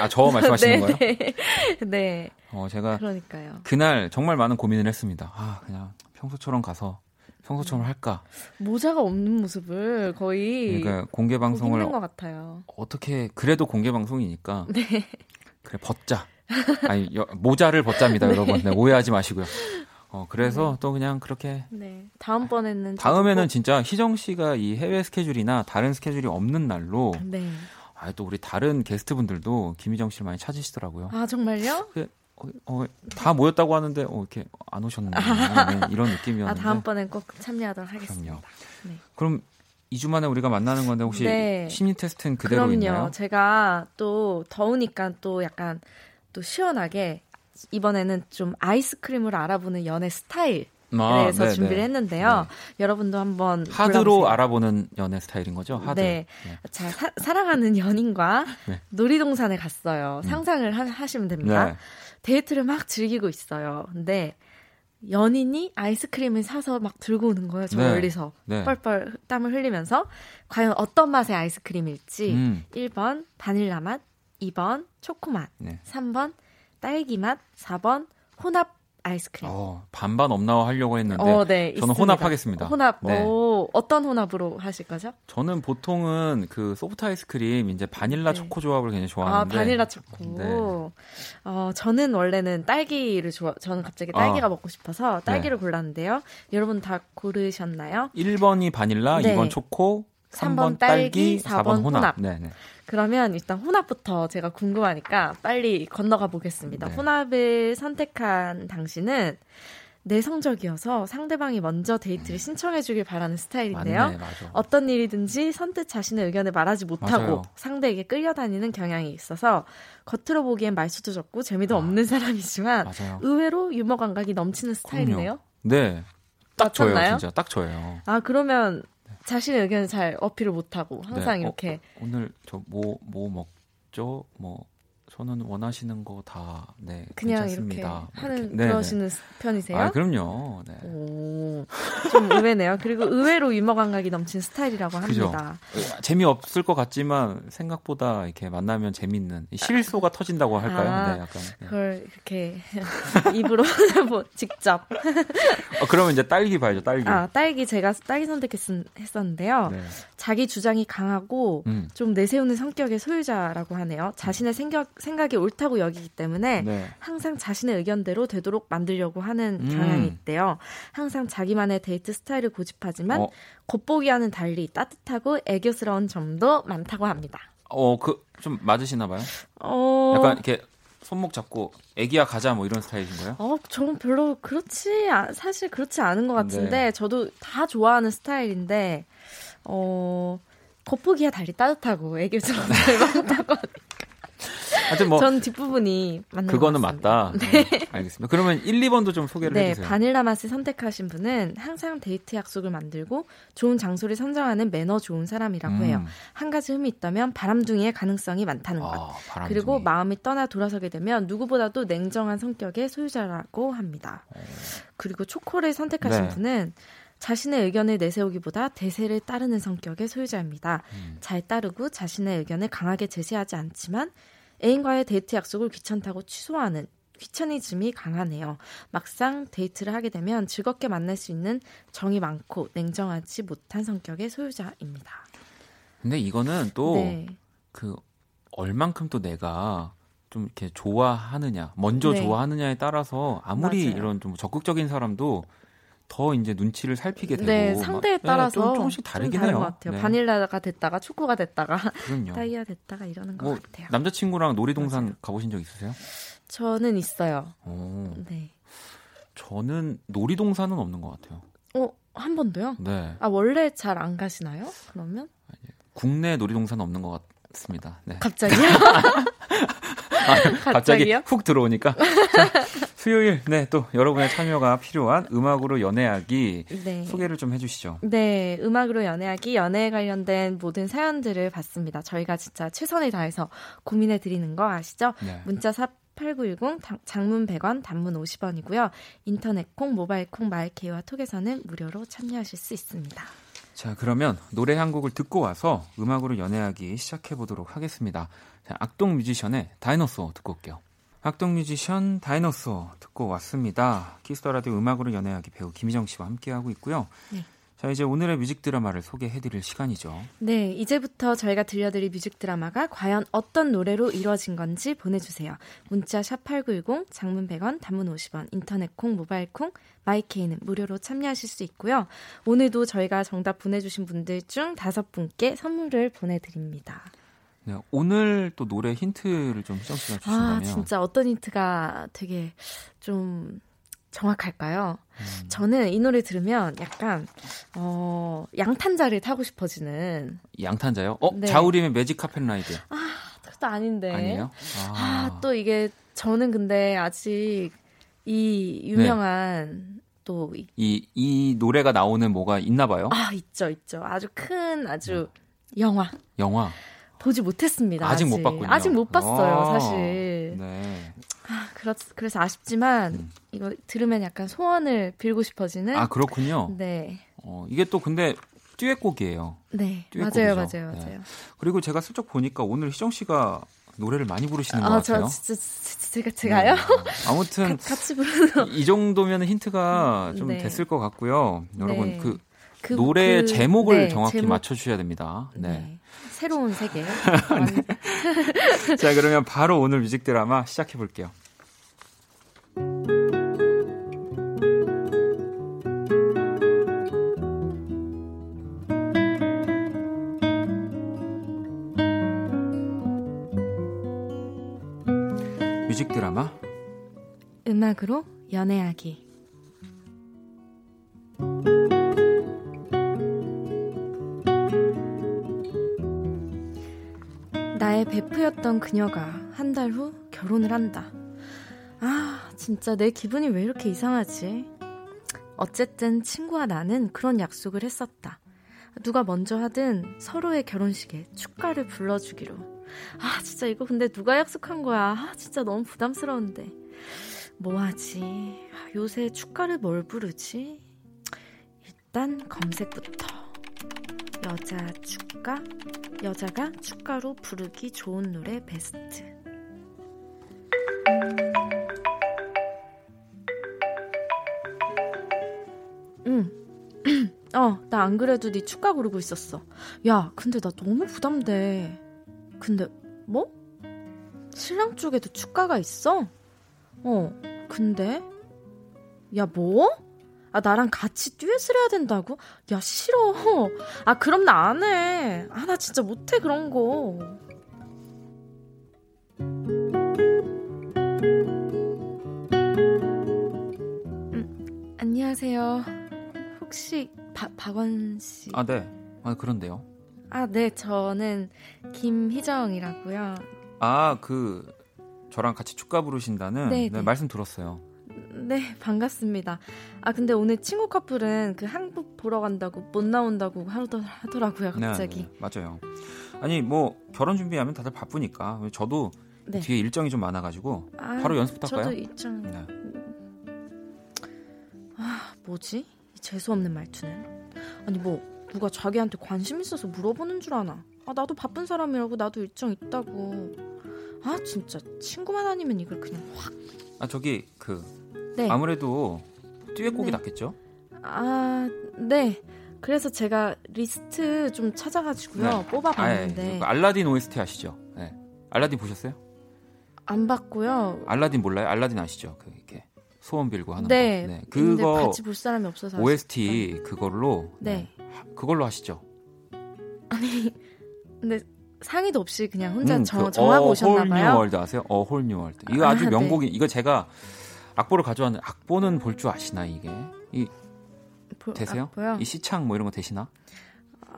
아, 저 말씀하시는 거예요? 네. 네. 어, 제가 그러니까요. 그날 정말 많은 고민을 했습니다. 아, 그냥 평소처럼 가서 평소처럼 할까? 모자가 없는 모습을 거의 그러니까 공개 방송을 힘든 것 같아요. 어떻게 그래도 공개 방송이니까 네. 그래 벗자. 아니 여- 모자를 벗자입니다, 여러분. 네, 오해하지 마시고요. 어 그래서 또 그냥 그렇게 네. 다음번에는 다음에는 꼭- 진짜 희정 씨가 이 해외 스케줄이나 다른 스케줄이 없는 날로 네. 아, 또 우리 다른 게스트분들도 김희정 씨를 많이 찾으시더라고요. 아 정말요? 어, 어, 다 모였다고 하는데 어, 이렇게 안 오셨는데 네, 이런 아 느낌이었는데. 다음번엔 꼭 참여하도록 하겠습니다. 그럼요. 네. 그럼 2주 만에 우리가 만나는 건데 혹시 네. 심리 테스트는 그대로 그럼요. 있나요? 제가 또 더우니까 또 약간 또 시원하게 이번에는 좀 아이스크림으로 알아보는 연애 스타일. 아, 그래서 네, 준비를 네. 했는데요. 여러분도 한번 하드로 골라보세요. 알아보는 연애 스타일인 거죠? 하드. 네. 자, 사, 사랑하는 연인과 네. 놀이동산에 갔어요. 음. 상상을 하, 시면 됩니다. 네. 데이트를 막 즐기고 있어요. 근데 연인이 아이스크림을 사서 막 들고 오는 거예요. 저 네. 멀리서 네. 뻘뻘 땀을 흘리면서 과연 어떤 맛의 아이스크림일지 음. 1번 바닐라 맛, 2번 초코 맛, 네. 3번 딸기 맛, 4번 혼합 아이스크림. 어, 반반 없나와 하려고 했는데 어, 네, 저는 있습니다. 혼합하겠습니다. 혼합. 네. 오, 어떤 혼합으로 하실 거죠? 저는 보통은 그 소프트 아이스크림 이제 바닐라 네. 초코 조합을 굉장히 아, 좋아하는데 바닐라 초코. 네. 어, 저는 원래는 딸기를 좋아, 저는 갑자기 딸기가 아. 먹고 싶어서 딸기를 골랐는데요. 여러분 다 고르셨나요? 1번이 바닐라, 네. 2번 초코, 3번, 3번 딸기, 딸기, 4번, 4번 혼합. 혼합. 네, 네. 그러면 일단 혼합부터 제가 궁금하니까 빨리 건너가 보겠습니다. 네. 혼합을 선택한 당신은 내성적이어서 상대방이 먼저 데이트를 신청해 주길 바라는 스타일인데요. 맞네. 어떤 일이든지 선뜻 자신의 의견을 말하지 못하고 맞아요. 상대에게 끌려다니는 경향이 있어서 겉으로 보기엔 말수도 적고 재미도 아. 없는 사람이지만 맞아요. 의외로 유머 감각이 넘치는 스타일이네요. 네. 딱 저예요, 맞췄나요? 진짜. 딱 저예요. 아 그러면 자신의 의견을 잘 어필을 못하고 항상 네. 어, 이렇게 오늘 저 뭐뭐 먹죠? 뭐 저는 원하시는 거 다 네, 그냥 괜찮습니다. 이렇게 뭐 하는 이렇게. 네, 네. 그러시는 편이세요? 아, 그럼요. 네. 오, 좀 의외네요. 그리고 의외로 유머 감각이 넘친 스타일이라고 그죠. 합니다. 재미없을 것 같지만 생각보다 이렇게 만나면 재밌는 이 실소가 터진다고 할까요? 아, 네, 약간. 네. 그걸 이렇게 입으로 뭐 직접. 어, 그러면 이제 딸기 봐야죠, 딸기. 아, 딸기 제가 딸기 선택했었는데요. 네. 자기 주장이 강하고 음. 좀 내세우는 성격의 소유자라고 하네요. 자신의 생각, 생각이 옳다고 여기기 때문에 네. 항상 자신의 의견대로 되도록 만들려고 하는 음. 경향이 있대요. 항상 자기만의 데이트 스타일을 고집하지만 어, 겉보기와는 달리 따뜻하고 애교스러운 점도 많다고 합니다. 어, 그, 좀 맞으시나 봐요? 어, 약간 이렇게 손목 잡고 애기야 가자 뭐 이런 스타일인 거예요? 어, 저는 별로 그렇지, 아- 사실 그렇지 않은 것 같은데, 네. 저도 다 좋아하는 스타일인데, 어, 겉보기와 달리 따뜻하고 애교스러운 점이 많다고. 하여튼 뭐, 전 뒷부분이 맞는 그거는 것 같습니다. 맞다. 네. 알겠습니다. 그러면 1, 2번도 좀 소개를 네, 해주세요. 바닐라 맛을 선택하신 분은 항상 데이트 약속을 만들고 좋은 장소를 선정하는 매너 좋은 사람이라고 음. 해요. 한 가지 흠이 있다면 바람둥이의 가능성이 많다는 것. 아, 바람둥이. 그리고 마음이 떠나 돌아서게 되면 누구보다도 냉정한 성격의 소유자라고 합니다. 그리고 초코를 선택하신 네. 분은 자신의 의견을 내세우기보다 대세를 따르는 성격의 소유자입니다. 음. 잘 따르고 자신의 의견을 강하게 제시하지 않지만 애인과의 데이트 약속을 귀찮다고 취소하는 귀차니즘이 강하네요. 막상 데이트를 하게 되면 즐겁게 만날 수 있는 정이 많고 냉정하지 못한 성격의 소유자입니다. 근데 이거는 또 네. 그 얼만큼 또 내가 좀 이렇게 좋아하느냐, 먼저 네. 좋아하느냐에 따라서 아무리 맞아요. 이런 좀 적극적인 사람도 더 이제 눈치를 살피게 되고 네, 상대에 막, 따라서 네, 좀, 조금씩 다르긴 해요. 것 같아요. 네. 바닐라가 됐다가 초코가 됐다가. 다이아 됐다가 이러는 것 뭐 같아요. 남자친구랑 놀이동산 맞아요. 가보신 적 있으세요? 저는 있어요. 오, 네. 저는 놀이동산은 없는 것 같아요. 어, 한 번도요? 네, 아, 원래 잘 안 가시나요? 그러면? 국내 놀이동산은 없는 것 같습니다. 네. 갑자기요? 갑자기 갑자기요? 훅 들어오니까 자, 수요일 네 또 여러분의 참여가 필요한 음악으로 연애하기 네. 소개를 좀 해주시죠. 네, 음악으로 연애하기, 연애에 관련된 모든 사연들을 받습니다. 저희가 진짜 최선을 다해서 고민해 드리는 거 아시죠? 네. 문자 샵 8910, 장문 100원, 단문 50원이고요. 인터넷 콩, 모바일 콩, 마이케이톡에서는 무료로 참여하실 수 있습니다. 자 그러면 노래 한 곡을 듣고 와서 음악으로 연애하기 시작해 보도록 하겠습니다. 자, 악동 뮤지션의 Dinosaur 듣고 올게요. 악동 뮤지션 Dinosaur 듣고 왔습니다. 키스 더 라디오 음악으로 연애하기 배우 김희정 씨와 함께 하고 있고요. 네. 자 이제 오늘의 뮤직 드라마를 소개해 드릴 시간이죠. 네, 이제부터 저희가 들려드릴 뮤직 드라마가 과연 어떤 노래로 이루어진 건지 보내주세요. 문자 샵8910, 장문 100원, 단문 50원, 인터넷 콩, 모바일 콩, 마이케이는 무료로 참여하실 수 있고요. 오늘도 저희가 정답 보내주신 분들 중 다섯 분께 선물을 보내드립니다. 네, 오늘 또 노래 힌트를 좀 희정 씨가 주신다면 아, 진짜 어떤 힌트가 되게 좀 정확할까요? 음. 저는 이 노래 들으면 약간 어, 양탄자를 타고 싶어지는 양탄자요? 어 네. 자우림의 매직 카펫 라이드 그것도 아닌데. 아니에요? 아, 또 이게 저는 근데 아직 이 유명한 또 이- 이, 이 노래가 나오는 뭐가 있나 봐요. 아, 있죠, 있죠. 아주 큰 아주 영화 영화. 보지 못했습니다. 아직 못 봤군요. 아직 못 봤어요, 아, 사실. 네. 아, 그렇, 그래서 아쉽지만 음. 이거 들으면 약간 소원을 빌고 싶어지는 아, 그렇군요. 네. 어, 이게 또 근데 듀엣곡이에요. 네. 듀엣곡이죠. 맞아요, 맞아요, 네. 맞아요. 그리고 제가 슬쩍 보니까 오늘 희정 씨가 노래를 많이 부르시는 것 아, 같아요. 저 진짜, 제가 제가요? 네. 아무튼 같이 부르는 이 정도면 힌트가 좀 네. 됐을 것 같고요. 여러분 네. 그 그- 노래 그- 제목을 네, 정확히 제목- 맞춰 주셔야 됩니다. 네. 네. 새로운 세계. 자, 그러면 바로 오늘 뮤직 드라마 시작해 볼게요. 뮤직 드라마 음악으로 연애하기. 베프였던 그녀가 한 달 후 결혼을 한다. 아, 진짜 내 기분이 왜 이렇게 이상하지? 어쨌든 친구와 나는 그런 약속을 했었다. 누가 먼저 하든 서로의 결혼식에 축가를 불러주기로. 아, 진짜 이거 근데 누가 약속한 거야? 아, 진짜 너무 부담스러운데. 뭐 하지? 아, 요새 축가를 뭘 부르지? 일단 검색부터. 여자 축가? 여자가 축가로 부르기 좋은 노래 베스트. 응. 어, 나 안 그래도 네 축가 고르고 있었어. 야, 근데 나 너무 부담돼. 근데 뭐? 신랑 쪽에도 축가가 있어? 어, 근데? 야, 뭐? 아, 나랑 같이 듀엣을 해야 된다고? 야, 싫어. 아, 그럼 나 안 해. 아, 나 진짜 못해, 그런 거. 음, 안녕하세요. 혹시 바, 박원 씨? 아, 네. 아, 그런데요. 아, 네, 저는 김희정이라고요. 아, 그 저랑 같이 축가 부르신다는 네, 네, 네. 말씀 들었어요. 네, 반갑습니다. 아, 근데 오늘 친구 커플은 그 한국 보러 간다고 못 나온다고 하더, 하더라고요, 갑자기. 네, 네, 맞아요. 아니 뭐 결혼 준비하면 다들 바쁘니까 저도 네. 뒤에 일정이 좀 많아가지고 아, 바로 연습할까요? 저도 일정. 네. 아, 뭐지? 이 재수 없는 말투는. 아니 뭐 누가 자기한테 관심 있어서 물어보는 줄 아나? 아, 나도 바쁜 사람이라고 나도 일정 있다고. 아, 진짜 친구만 아니면 이걸 그냥 확. 아 저기 그 네. 아무래도 듀엣곡이 네. 낫겠죠? 아, 네. 그래서 제가 리스트 좀 찾아가지고요 네. 뽑아봤는데 아, 그 알라딘 OST 아시죠? 네. 알라딘 보셨어요? 안 봤고요. 알라딘 몰라요? 알라딘 아시죠? 그 이렇게 소원 빌고 하는 네. 거. 네. 근데 그거 같이 볼 사람이 없어서 OST 그걸로 네. 하- 그걸로 하시죠. 아니 근데 상의도 없이 그냥 혼자 음, 정, 그 정하고 어, 오셨나 홀 봐요. 뉴월드 아세요? 어, 홀 뉴 월드. 이거 아, 아주 네. 명곡이 이거 제가 악보를 가져왔는데 악보는 볼 줄 아시나 이게? 이 보- 되세요? 아, 보여? 이 시창 뭐 이런 거 되시나?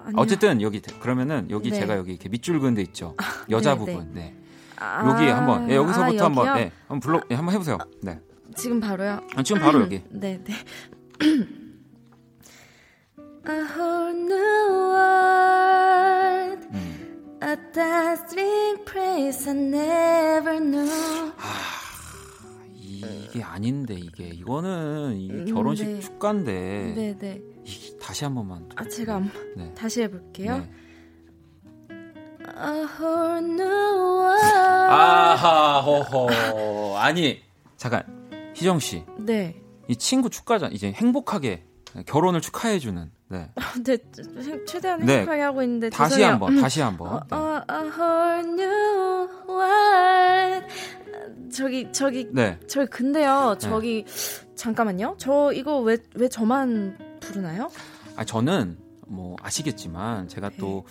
아니요. 어쨌든 여기 되- 그러면은 여기 네. 제가 여기 이렇게 밑줄 그은 데 있죠. 여자 네, 부분. 네. 아, 여기 한번 예, 여기서부터 아, 한번? 네, 한번 불러 예, 한번 해 보세요. 네. 지금 바로요. 아, 지금 바로 여기. 네, 네. A whole new world, 음. a dazzling place I never knew. 이게 아닌데 이게 이거는 이게 음, 결혼식 네. 축가인데 네, 네. 이- 다시 한 번만. 아, 제가 안- 네. 다시 해볼게요. 네. 아하 호호 아니 잠깐 희정 씨. 네. 이 친구 축가잖아. 이제 행복하게 결혼을 축하해 주는. 네. 근데 최대한 네. 행복하게 하고 있는데 다시 죄송해요. 한번 다시 한번. 어, 네. 어, a whole new world. 저기 저기 네. 저기 근데요 저기 잠깐만요 저 이거 왜 왜 저만 부르나요? 아 저는 뭐 아시겠지만 제가 네. 또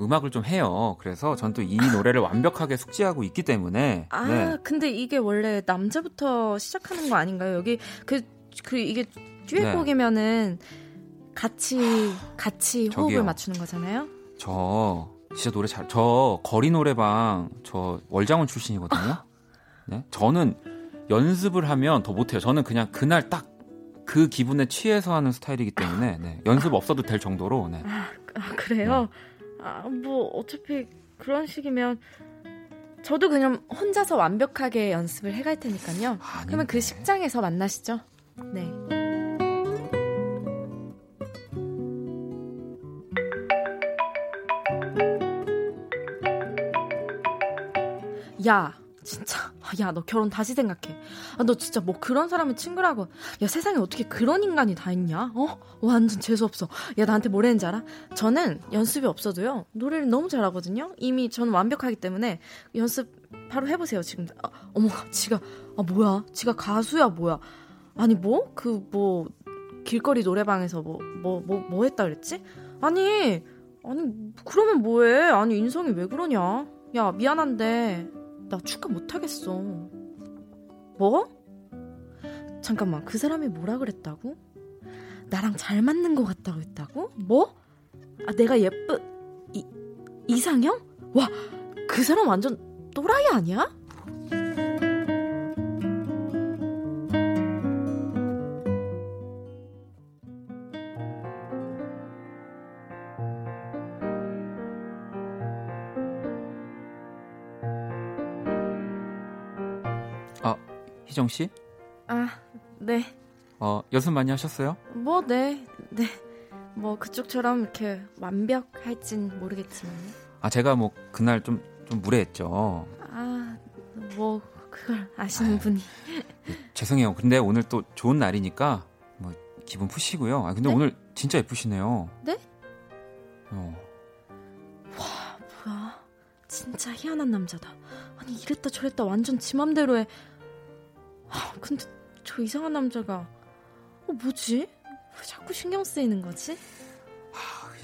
음악을 좀 해요. 그래서 전 또 이 노래를 완벽하게 숙지하고 있기 때문에 아 네. 근데 이게 원래 남자부터 시작하는 거 아닌가요? 여기 그그 이게 듀엣곡이면은 같이 같이 호흡을 저기요. 맞추는 거잖아요. 저 진짜 노래 잘 저 거리 노래방 저 월장원 출신이거든요. 네. 저는 연습을 하면 더 못해요. 저는 그냥 그날 딱 그 기분에 취해서 하는 스타일이기 때문에 네. 연습 없어도 될 정도로 네. 아, 아 그래요? 아뭐 어차피 그런 식이면 저도 그냥 혼자서 완벽하게 연습을 해갈 테니까요. 아닌데. 그러면 그 식장에서 만나시죠. 네. 야, 진짜. 야, 너 결혼 다시 생각해. 아, 너 진짜 뭐 그런 사람을 친구라고. 야, 세상에 어떻게 그런 인간이 다 있냐? 어? 완전 재수없어. 야, 나한테 뭐라는지 알아? 저는 연습이 없어도요. 노래를 너무 잘하거든요. 이미 저는 완벽하기 때문에 연습 바로 해보세요, 지금. 아, 어머, 지가, 아, 뭐야? 지가 가수야, 뭐야? 아니, 뭐? 그, 뭐, 길거리 노래방에서 뭐, 뭐, 뭐, 뭐 했다 그랬지? 아니, 아니, 그러면 뭐해? 아니, 인성이 왜 그러냐? 야, 미안한데, 나 축하 못하겠어. 뭐? 잠깐만, 그 사람이 뭐라 그랬다고? 나랑 잘 맞는 것 같다고 했다고? 뭐? 아, 내가 예쁘, 이, 이상형? 와, 그 사람 완전 또라이 아니야? 희정 씨, 아, 네. 어, 연습 많이 하셨어요? 뭐, 네, 네. 뭐, 그쪽처럼 이렇게 완벽할진 모르겠지만. 아 제가 뭐 그날 좀 좀 무례했죠. 아, 뭐, 그걸 아시는 아유. 분이. 죄송해요. 근데 오늘 또 좋은 날이니까 뭐 기분 푸시고요. 아 근데 네? 오늘 진짜 예쁘시네요. 네? 어. 뭐야. 진짜 희한한 남자다. 아니, 이랬다 저랬다 완전 지 맘대로 해. 아, 근데 저 이상한 남자가. 어, 뭐지? 왜 자꾸 신경 쓰이는 거지?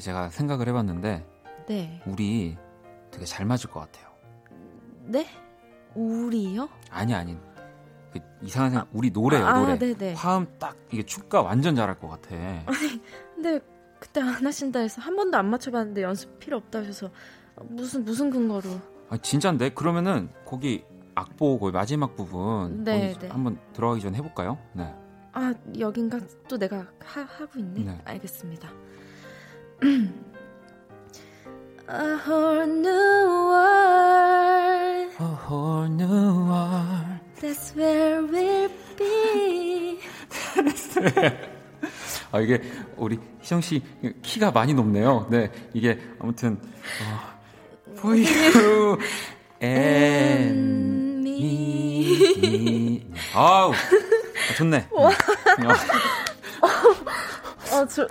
제가 생각을 해봤는데 네. 우리 되게 잘 맞을 것 같아요. 네? 우리요? 아니 아니 그 이상한 생각 우리 노래요 아, 노래 네네. 화음 딱 이게 축가 완전 잘할 것 같아. 근데 그때 안 하신다 해서 한 번도 안 맞춰봤는데 연습 필요 없다 하셔서 무슨 무슨 근거로 아 진짜인데 그러면은 거기 악보 거기 마지막 부분 네, 네. 한번 들어가기 전에 해볼까요? 네. 아 여긴가 또 내가 하, 하고 있네 네. 알겠습니다 A whole new world A whole new world. That's where we'll be 아 이게 우리 희정 씨 키가 많이 높네요. 네 이게 아무튼 어, you and me. 아우 아, 좋네. 어, 어, 저,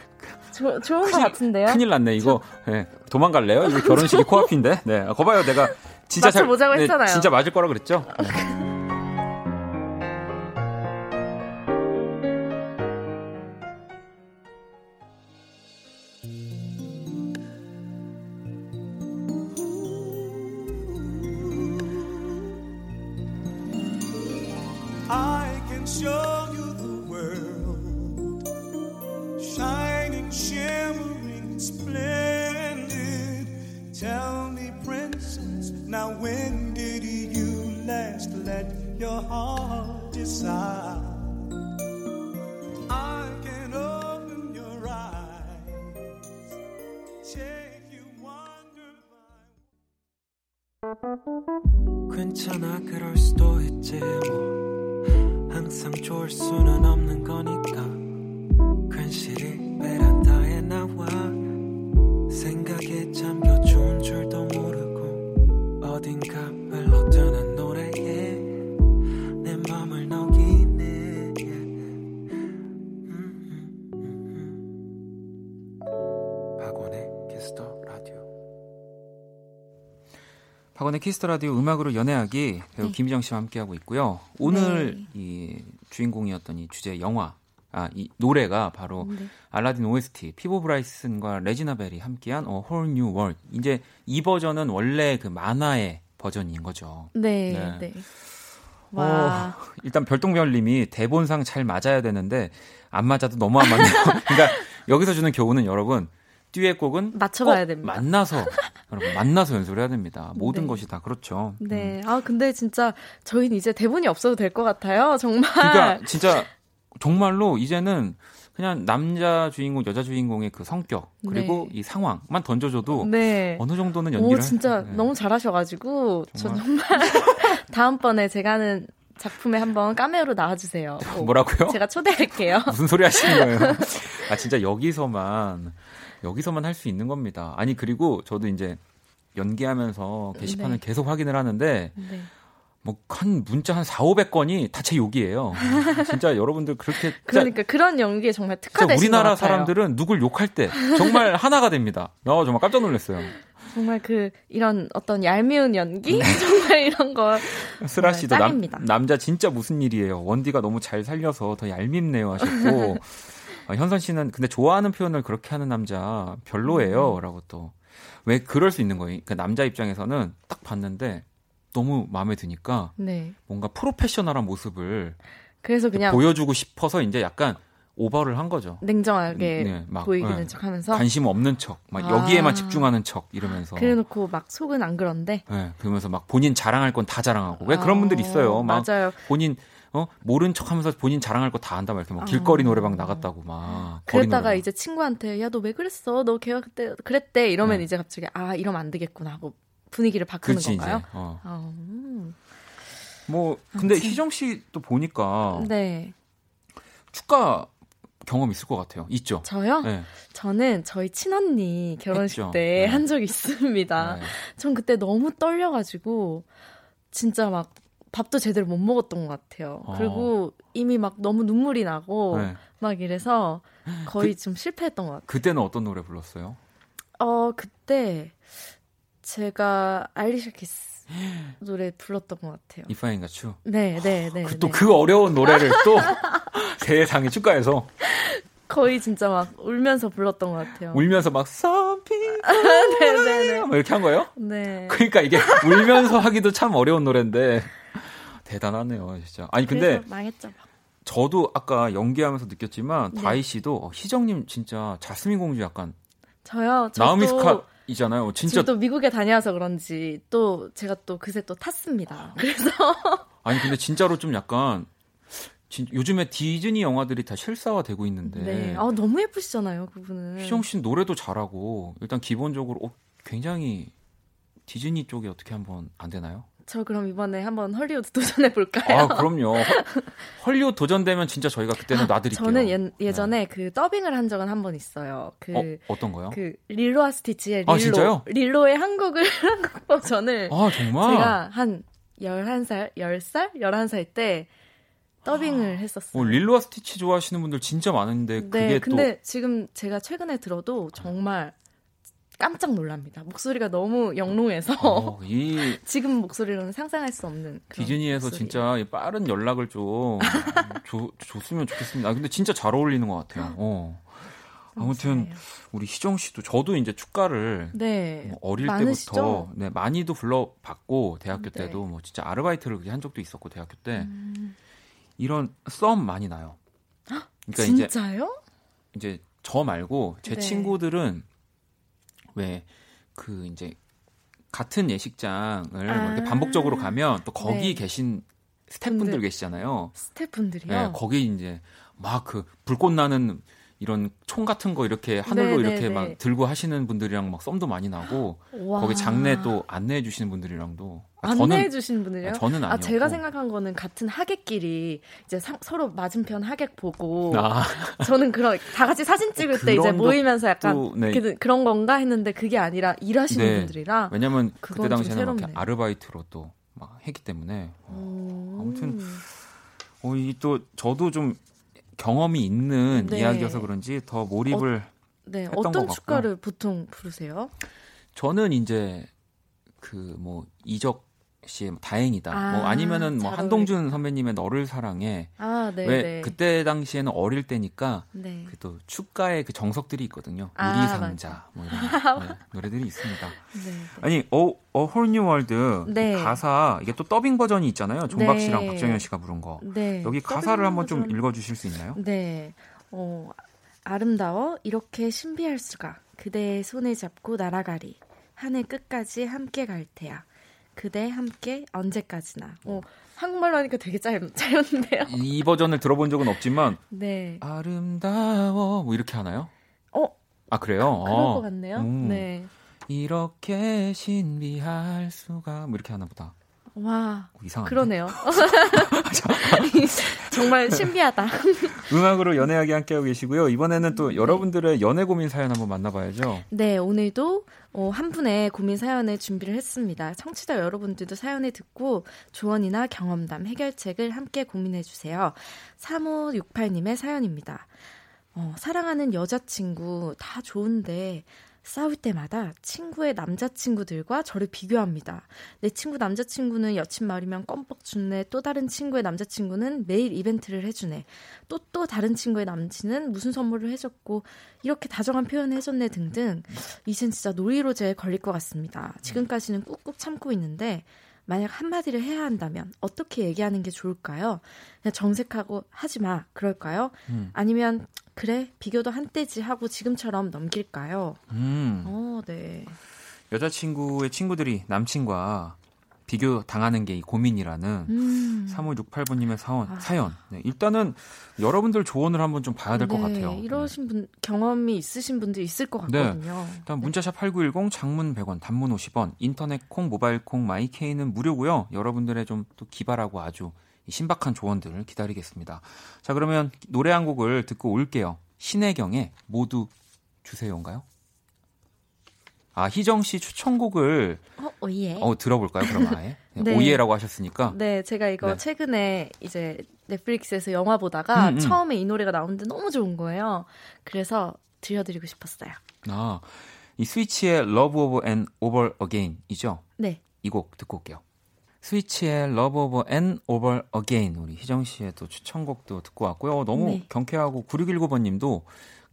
저, 좋은 것 큰일- 같은데요 큰일 났네 이거. 네, 도망갈래요? 이거 결혼식이 코앞인데. 네, 아, 거봐요 내가 진짜 잘 맞춰보자고 네, 했잖아요. 진짜 맞을 거라 그랬죠. side. 박원의 키스 더 라디오 음악으로 연애하기 배우 네. 김희정 씨와 함께하고 있고요 오늘 네. 이 주인공이었던 이 주제 영화 아, 이 노래가 바로 네. 알라딘 OST 피보 브라이슨과 레지나 벨이 함께한 A Whole New World. 이제 이 버전은 원래 그 만화의 버전인 거죠. 네. 네. 네. 어, 와. 어, 일단 별똥별님이 대본상 잘 맞아야 되는데 안 맞아도 너무 안 맞네요. 그러니까 여기서 주는 교훈은 여러분 듀엣곡은 맞춰봐야 됩니다. 만나서 여러분 만나서 연습을 해야 됩니다. 모든 네. 것이 다 그렇죠. 네. 음. 아 근데 진짜 저희는 이제 대본이 없어도 될 것 같아요. 정말. 그러니까 진짜 정말로 이제는 그냥 남자 주인공, 여자 주인공의 그 성격 그리고 네. 이 상황만 던져줘도 네. 어느 정도는 연기를 오, 진짜 네. 너무 잘하셔가지고 정말? 저 정말 다음번에 제가 하는 작품에 한번 까메오로 나와주세요. 뭐라고요? 제가 초대할게요. 무슨 소리 하시는 거예요? 아 진짜 여기서만 여기서만 할 수 있는 겁니다. 아니 그리고 저도 이제 연기하면서 게시판을 네. 계속 확인을 하는데 네. 뭐한 문자 한 4, 500건이 다 제 욕이에요. 진짜 여러분들 그렇게 그러니까 그런 연기에 정말 특화되신 우리나라 사람들은 누굴 욕할 때 정말 하나가 됩니다. 어, 정말 깜짝 놀랐어요. 정말 그 이런 어떤 얄미운 연기 네. 정말 이런 거 스라 씨도 남, 남자 진짜 무슨 일이에요. 원디가 너무 잘 살려서 더 얄밉네요 하셨고 어, 현선 씨는 근데 좋아하는 표현을 그렇게 하는 남자 별로예요라고 음. 또왜 그럴 수 있는 거예요. 그 남자 입장에서는 딱 봤는데 너무 마음에 드니까 네. 뭔가 프로페셔널한 모습을 그래서 그냥 보여주고 싶어서 이제 약간 오버를 한 거죠. 냉정하게 네, 막, 보이는 네. 척하면서 관심 없는 척, 막 아. 여기에만 집중하는 척 이러면서. 그래놓고 막 속은 안 그런데. 네, 그러면서 막 본인 자랑할 건 다 자랑하고 왜 아. 그런 분들 있어요. 막 맞아요. 본인 어 모른 척하면서 본인 자랑할 거다 한다 막 이렇게 막 길거리 아. 노래방 나갔다고 막. 그랬다가 이제 친구한테 야 너 왜 그랬어? 너 걔가 그때 그랬대 이러면 네. 이제 갑자기 아 이러면 안 되겠구나 하고 분위기를 바꾸는 그치, 건가요? 이제, 어. 어. 뭐 근데 희정 씨도 보니까 네. 축가 경험 있을 것 같아요. 있죠? 저요? 네. 저는 저희 친언니 결혼식 때 한 적이 네. 있습니다. 네. 전 그때 너무 떨려가지고 진짜 막 밥도 제대로 못 먹었던 것 같아요. 어. 그리고 이미 막 너무 눈물이 나고 네. 막 이래서 거의 그, 좀 실패했던 것 같아요. 그때는 어떤 노래 불렀어요? 어 그때 제가 아이리샤 키스 노래 불렀던 것 같아요. 이파인가 추. 네, 네, 네. 그, 또그 네. 어려운 노래를 또 세상에 축가해서 거의 진짜 막 울면서 불렀던 것 같아요. 울면서 막 네, 네. 뭐 이렇게 한 거예요? 네. 그러니까 이게 울면서 하기도 참 어려운 노래인데 대단하네요, 진짜. 아니 근데 망했죠. 저도 아까 연기하면서 느꼈지만 네. 다희 씨도 어, 희정님 진짜 자스민 공주 약간 저요. 나우미 스카 이잖아요. 진짜 또 미국에 다녀와서 그런지 또 제가 또 그새 또 탔습니다. 그래서 아니 근데 진짜로 좀 약간 진, 요즘에 디즈니 영화들이 다 실사화되고 있는데 네. 아 너무 예쁘시잖아요, 그분은. 희정 씨 노래도 잘하고 일단 기본적으로 어, 굉장히 디즈니 쪽에 어떻게 한번 안 되나요? 저 그럼 이번에 한번 헐리우드 도전해 볼까요? 아, 그럼요. 헐리우드 도전되면 진짜 저희가 그때는 아, 놔드릴게요. 저는 예, 전에 네. 그 더빙을 한 적은 한 번 있어요. 그 어, 떤 거요? 그 릴로와 스티치의 아, 릴로. 아, 진짜요? 릴로의 한국을 한국 버전을 아, 정말? 제가 한 11살, 10살, 11살 때 더빙을 했었어요. 어, 릴로와 스티치 좋아하시는 분들 진짜 많은데 네, 그게 근데 지금 제가 최근에 들어도 정말 깜짝 놀랍니다. 목소리가 너무 영롱해서 어, 이 지금 목소리로는 상상할 수 없는 디즈니에서. 진짜 빠른 연락을 좀 줘, 줬으면 좋겠습니다. 아, 근데 진짜 잘 어울리는 것 같아요. 어. 아무튼 우리 희정 씨도 저도 이제 축가를 네, 뭐 어릴 많으시죠? 때부터 네, 많이도 불러봤고 대학교 네. 때도 뭐 진짜 아르바이트를 한 적도 있었고 대학교 때 음. 이런 썸 많이 나요. 그러니까 진짜요? 이제 이제 저 말고 제 네. 친구들은 왜 그 이제 같은 예식장을 뭐 아. 이렇게 반복적으로 가면 또 거기 네. 계신 스태프분들 분들. 계시잖아요. 스태프분들이요. 네, 거기 이제 막 그 불꽃 나는 이런 총 같은 거 이렇게 하늘로 네, 이렇게 네, 막 네. 들고 하시는 분들이랑 막 썸도 많이 나고 와. 거기 장례 또 안내해 주시는 분들이랑도 아, 안내해 주시는 분들이요? 아, 저는 아, 아니었고 제가 생각한 거는 같은 하객끼리 이제 사- 서로 맞은편 하객 보고 아, 저는 그런 다 같이 사진 찍을 때 이제 모이면서 약간 또, 네. 그런 건가 했는데 그게 아니라 일하시는 네. 분들이라 왜냐면 그때 당시에는 막. 아르바이트로 또 막 했기 때문에 음. 아무튼 어, 이 또 저도 좀 경험이 있는 네. 이야기여서 그런지 더 몰입을 네 했던 것 어떤. 축가를 보통 부르세요? 저는 이제 그 뭐 이적 씨의 뭐 다행이다. 아, 뭐 아니면은 뭐잘 한동준 선배님의 너를 사랑해. 아, 네, 왜 네. 그때 당시에는 어릴 때니까 네. 그또 축가의 그 정석들이 있거든요. 아, 유리상자 뭐 이런 네, 노래들이 있습니다. 네. 아니 A Whole New World 네. 가사 이게 또 더빙 버전이 있잖아요. 존박 씨랑 네. 박정현 씨가 부른 거. 네. 여기 가사를 한번 좀 버전. 읽어 주실 수 있나요? 네. 어, 아름다워 이렇게 신비할 수가 그대의 손에 잡고 날아가리 하늘 끝까지 함께 갈 테야 그대 함께 언제까지나 어, 한국말로 하니까 되게 짧, 짧은데요 이 버전을 들어본 적은 없지만 네. 아름다워 뭐 이렇게 하나요? 어 아 그래요? 그럴 어. 것 같네요 음. 네. 이렇게 신비할 수가 뭐 이렇게 하나 보다. 와 어, 이상한데. 그러네요 정말 신비하다 음악으로 연애하기 함께하고 계시고요. 이번에는 네. 또 여러분들의 연애 고민 사연 한번 만나봐야죠. 네, 오늘도 어, 한 분의 고민 사연을 준비를 했습니다. 청취자 여러분들도 사연을 듣고 조언이나 경험담, 해결책을 함께 고민해 주세요. 3568님의 사연입니다. 어, 사랑하는 여자친구 다 좋은데 싸울 때마다 친구의 남자친구들과 저를 비교합니다. 내 친구 남자친구는 여친 말이면 껌뻑 주네. 또 다른 친구의 남자친구는 매일 이벤트를 해주네. 또 또 다른 친구의 남친은 무슨 선물을 해줬고 이렇게 다정한 표현을 해줬네 등등. 이젠 진짜 놀이로제에 걸릴 것 같습니다. 지금까지는 꾹꾹 참고 있는데 만약 한마디를 해야 한다면 어떻게 얘기하는 게 좋을까요? 그냥 정색하고 하지 마. 그럴까요? 음. 아니면 그래 비교도 한때지 하고 지금처럼 넘길까요? 음, 어, 네. 여자친구의 친구들이 남친과 비교 당하는 게 이 고민이라는 음. 3568번님의 사연. 아. 사연. 네, 일단은 여러분들 조언을 한번 좀 봐야 될것 네, 같아요. 네. 이러신 분 경험이 있으신 분들 있을 것 같거든요. 일단 문자샵 8910 장문 100원, 단문 50원, 인터넷 콩, 모바일 콩, 마이 케이는 무료고요. 여러분들의 좀 또 기발하고 아주 이 신박한 조언들을 기다리겠습니다. 자, 그러면 노래 한 곡을 듣고 올게요. 신혜경의 모두 주세요인가요? 아, 희정 씨 추천곡을 어, oh yeah. 어, 들어볼까요? 그럼 아예. 네, 네. oh yeah라고 하셨으니까. 네, 제가 이거 네. 최근에 이제 넷플릭스에서 영화 보다가 음, 음. 처음에 이 노래가 나오는데 너무 좋은 거예요. 그래서 들려드리고 싶었어요. 아, 이 스위치의 Love Over and Over Again이죠? 네. 이 곡 듣고 올게요. 스위치의 Love Over and Over Again 우리 희정 씨의 또 추천곡도 듣고 왔고요. 너무 네. 경쾌하고 9619번님도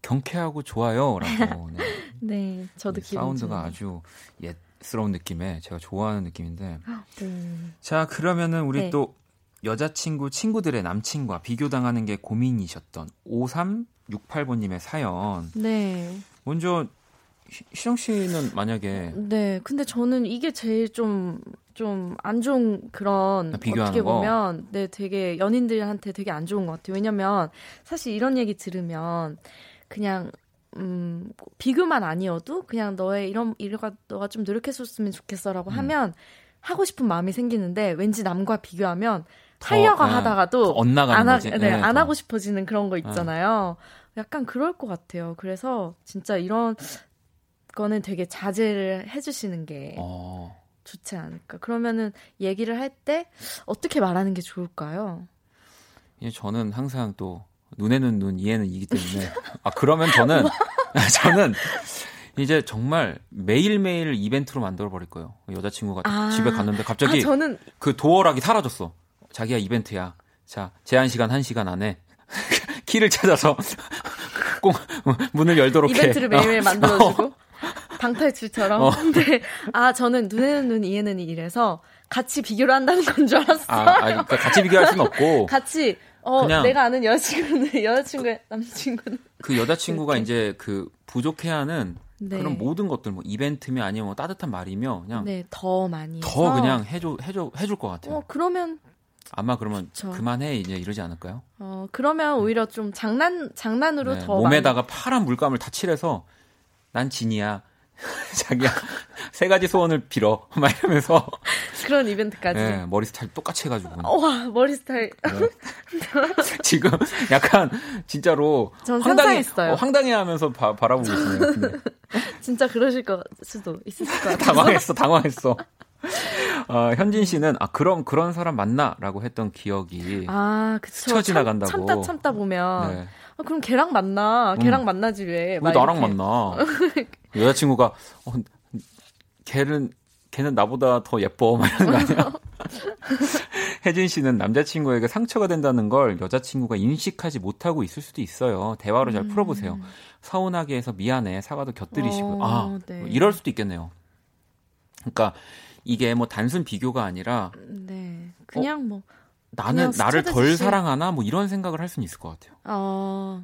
경쾌하고 좋아요라고 네. 네, 저도 사운드가 좋네요. 아주 옛스러운 느낌에 제가 좋아하는 느낌인데 음, 자 그러면은 우리 네. 또 여자친구 친구들의 남친과 비교당하는 게 고민이셨던 5368번님의 사연 네. 먼저 희- 희정 씨는 만약에 네, 근데 저는 이게 제일 좀, 좀 안 좋은 그런, 아, 어떻게 거? 보면, 네, 되게 연인들한테 되게 안 좋은 것 같아요. 왜냐면, 사실 이런 얘기 들으면, 그냥, 음, 비교만 아니어도, 그냥 너의 이런, 이러가, 너가 좀 노력했었으면 좋겠어라고 음. 하면, 하고 싶은 마음이 생기는데, 왠지 남과 비교하면, 하려고 더, 예, 하다가도, 안, 하. 네, 예, 안 더. 하고 싶어지는 그런 거 있잖아요. 약간 그럴 것 같아요. 그래서 진짜 이런 거는 되게 자제를 해주시는 게 어, 좋지 않을까. 그러면은 얘기를 할 때 어떻게 말하는 게 좋을까요? 예, 저는 항상 또 눈에는 눈, 이에는 이기 때문에 아 그러면 저는 저는 이제 정말 매일매일 이벤트로 만들어 버릴 거예요. 여자친구가 아. 집에 갔는데 갑자기 아, 저는 그 도어락이 사라졌어. 자기야 이벤트야. 자 제한 시간 1시간 안에 키를 찾아서 꼭 문을 열도록 해. 이벤트를 매일매일 어. 만들어 주고 방탈출처럼. 어. 근데 아 저는 눈에는 눈, 이에는 이 이래서 같이 비교를 한다는 건 줄 알았어. 아, 아, 그러니까 같이 비교할 수는 없고 같이 어 그냥- 내가 아는 여자친구는 여자친구의 남친구는 그 여자친구가 이제 그 부족해하는 네. 그런 모든 것들 뭐 이벤트면 아니면 뭐 따뜻한 말이며 그냥 네, 더 많이 더. 그냥 해줘 해줘 해줄 것 같아요. 어, 그러면 아마 그러면 그쵸. 그만해 이제 이러지 않을까요? 어, 그러면 오히려 좀 장난 장난으로 네, 더 몸에다가 파란 물감을 다 칠해서 난 진이야. 자기야 세 가지 소원을 빌어 막 이러면서 그런 이벤트까지. 네, 머리 스타일 똑같이 해가지고 어, 와, 머리 스타일. 네. 지금 약간 진짜로 전 황당해 상상했어요. 어, 황당해하면서 바, 계시네요. 근데 진짜 그러실 것 수도 있을 것 같아요. 당황했어, 당황했어. 어, 현진 씨는 아 그럼 그런 사람 만나라고 했던 기억이 아, 그쵸. 스쳐 지나간다고. 참, 참다 참다 보면 네. 아, 그럼 걔랑 만나. 걔랑 음. 만나지 왜? 왜막 나랑 이렇게. 만나? 여자친구가 어, 걔는 걔는 나보다 더 예뻐 막 이러는 거 아니야? 혜진 씨는 남자친구에게 상처가 된다는 걸 여자친구가 인식하지 못하고 있을 수도 있어요. 대화로 잘 풀어보세요. 서운하게 해서 미안해 사과도 곁들이시고요. 음. 어, 아 네. 뭐 이럴 수도 있겠네요. 그러니까 이게 뭐 단순 비교가 아니라 네. 그냥 뭐 나는 그냥 나를 덜 스쳐듯이. 사랑하나 뭐 이런 생각을 할 수는 있을 것 같아요. 어,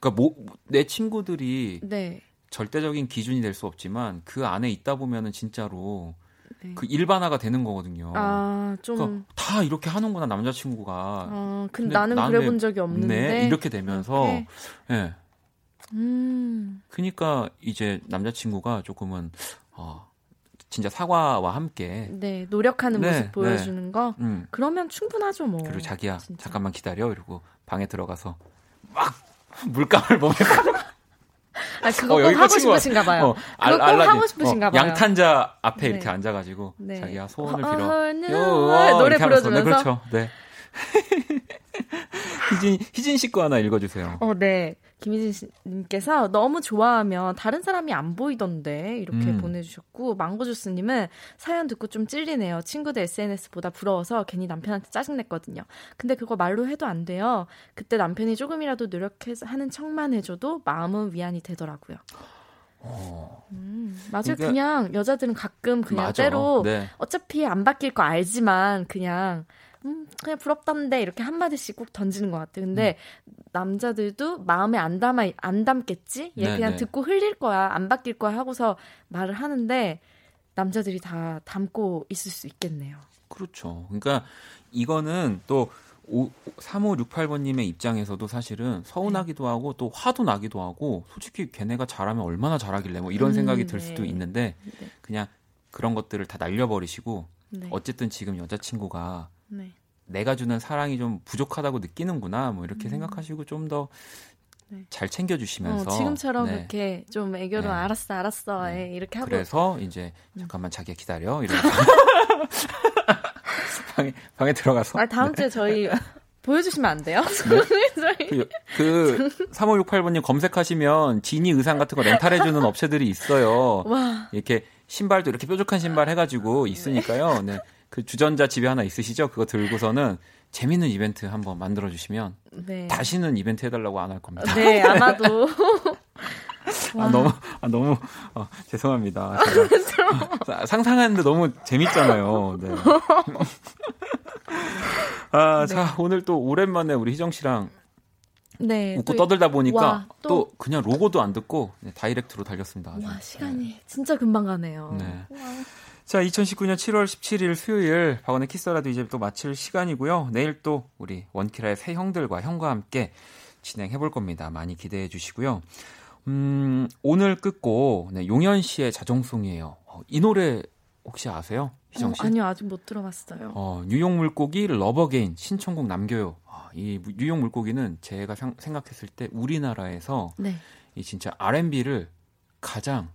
그러니까 뭐 내 친구들이 네. 절대적인 기준이 될 수 없지만 그 안에 있다 보면은 진짜로 네. 그 일반화가 되는 거거든요. 아, 좀 그러니까 다 이렇게 하는구나 남자친구가. 어, 근데, 근데 나는 그래 본 적이 없는데. 네, 이렇게 되면서. 예. 음. 그러니까 이제 남자친구가 조금은 어 진짜 사과와 함께 네, 노력하는 네, 모습 보여주는 거. 음 그러면 충분하죠, 뭐. 그리고 자기야 진짜. 잠깐만 기다려 이러고 방에 들어가서 막 물감을 몸에 아, 그거 어, 꼭 하고 싶으신가 봐요. 어, 그거 꼭 알라딘. 하고 싶으신가 어, 봐요. 양탄자 앞에 네. 이렇게 앉아가지고 네. 자기야 소원을 어, 빌어. 어, 네, 요, 어, 노래 하면서. 네? 그렇죠. 네. 희진 희진 씨 거 하나 읽어주세요. 어, 네. 김희진 님께서 너무 좋아하면 다른 사람이 안 보이던데 이렇게 음. 보내주셨고 망고주스님은 사연 듣고 좀 찔리네요. 친구들 SNS보다 부러워서 괜히 남편한테 짜증냈거든요. 근데 그거 말로 해도 안 돼요. 그때 남편이 조금이라도 노력해서 하는 척만 해줘도 마음은 위안이 되더라고요. 음, 맞아요. 그러니까- 그냥 여자들은 가끔 그냥 맞아. 때로 네. 어차피 안 바뀔 거 알지만 그냥 음 그냥 부럽던데 이렇게 한 마디씩 꼭 던지는 것 같아요. 근데 남자들도 마음에 안 담아 안 담겠지? 얘 네, 그냥 네. 듣고 흘릴 거야 안 바뀔 거야 하고서 말을 하는데 남자들이 다 담고 있을 수 있겠네요. 그렇죠. 그러니까 이거는 또 3568번님의 입장에서도 사실은 서운하기도 하고 또 화도 나기도 하고 솔직히 걔네가 잘하면 얼마나 잘하길래 뭐 이런 음, 생각이 들 네. 수도 있는데 네. 그냥 그런 것들을 다 날려버리시고 네. 어쨌든 지금 여자친구가 네. 내가 주는 사랑이 좀 부족하다고 느끼는구나 뭐 이렇게 생각하시고 좀더잘 음. 네. 챙겨주시면서 어, 지금처럼 네. 이렇게 좀 애교로 네. 알았어 알았어 네. 예, 이렇게 하고 그래서 이제 음. 잠깐만 자기야 기다려 이러고 방에 방에 들어가서 아 다음 주에 저희 보여주시면 안 돼요? 저희 그, 그 3568번님 검색하시면 지니 의상 같은 거 렌탈해주는 업체들이 있어요. 와 이렇게 신발도 이렇게 뾰족한 신발 해가지고 있으니까요. 네. 그 주전자 집에 하나 있으시죠? 그거 들고서는 재밌는 이벤트 한번 만들어 주시면 네. 다시는 이벤트 해달라고 안 할 겁니다. 네 아마도 아, 너무 아, 너무 어, 죄송합니다. 제가 상상하는데 너무 재밌잖아요. 네. 아, 자 오늘 또 오랜만에 우리 희정 씨랑 네 웃고 또 떠들다 보니까 와, 또, 또- 그냥 로고도 안 듣고 네, 다이렉트로 달렸습니다. 와 시간이 진짜 금방 가네요. 네. 와. 자, 2019년 7월 17일 수요일 박원의 Kiss the Radio 이제 또 마칠 시간이고요. 내일 또 우리 원키라의 새 형들과 형과 함께 진행해 볼 겁니다. 많이 기대해 주시고요. 음, 오늘 끝곡 네, 용현 씨의 자정송이에요. 어, 이 노래 혹시 아세요? 희정 씨? 어, 아니요 아직 못 들어봤어요. 어, 뉴욕 물고기 Love Again 신청곡 남겨요. 아, 이 무- 뉴욕 물고기는 제가 상- 생각했을 때 우리나라에서 네. 이 진짜 R&B를 가장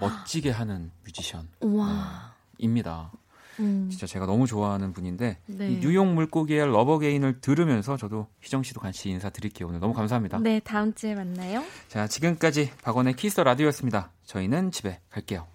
멋지게 하는 뮤지션. 와. 입니다. 음. 진짜 제가 너무 좋아하는 분인데 네. 이 뉴욕 물고기의 Love Again을 들으면서 저도 희정 씨도 같이 인사드릴게요. 오늘 너무 감사합니다. 네 다음 주에 만나요. 자, 지금까지 박원의 Kiss the Radio였습니다. 저희는 집에 갈게요.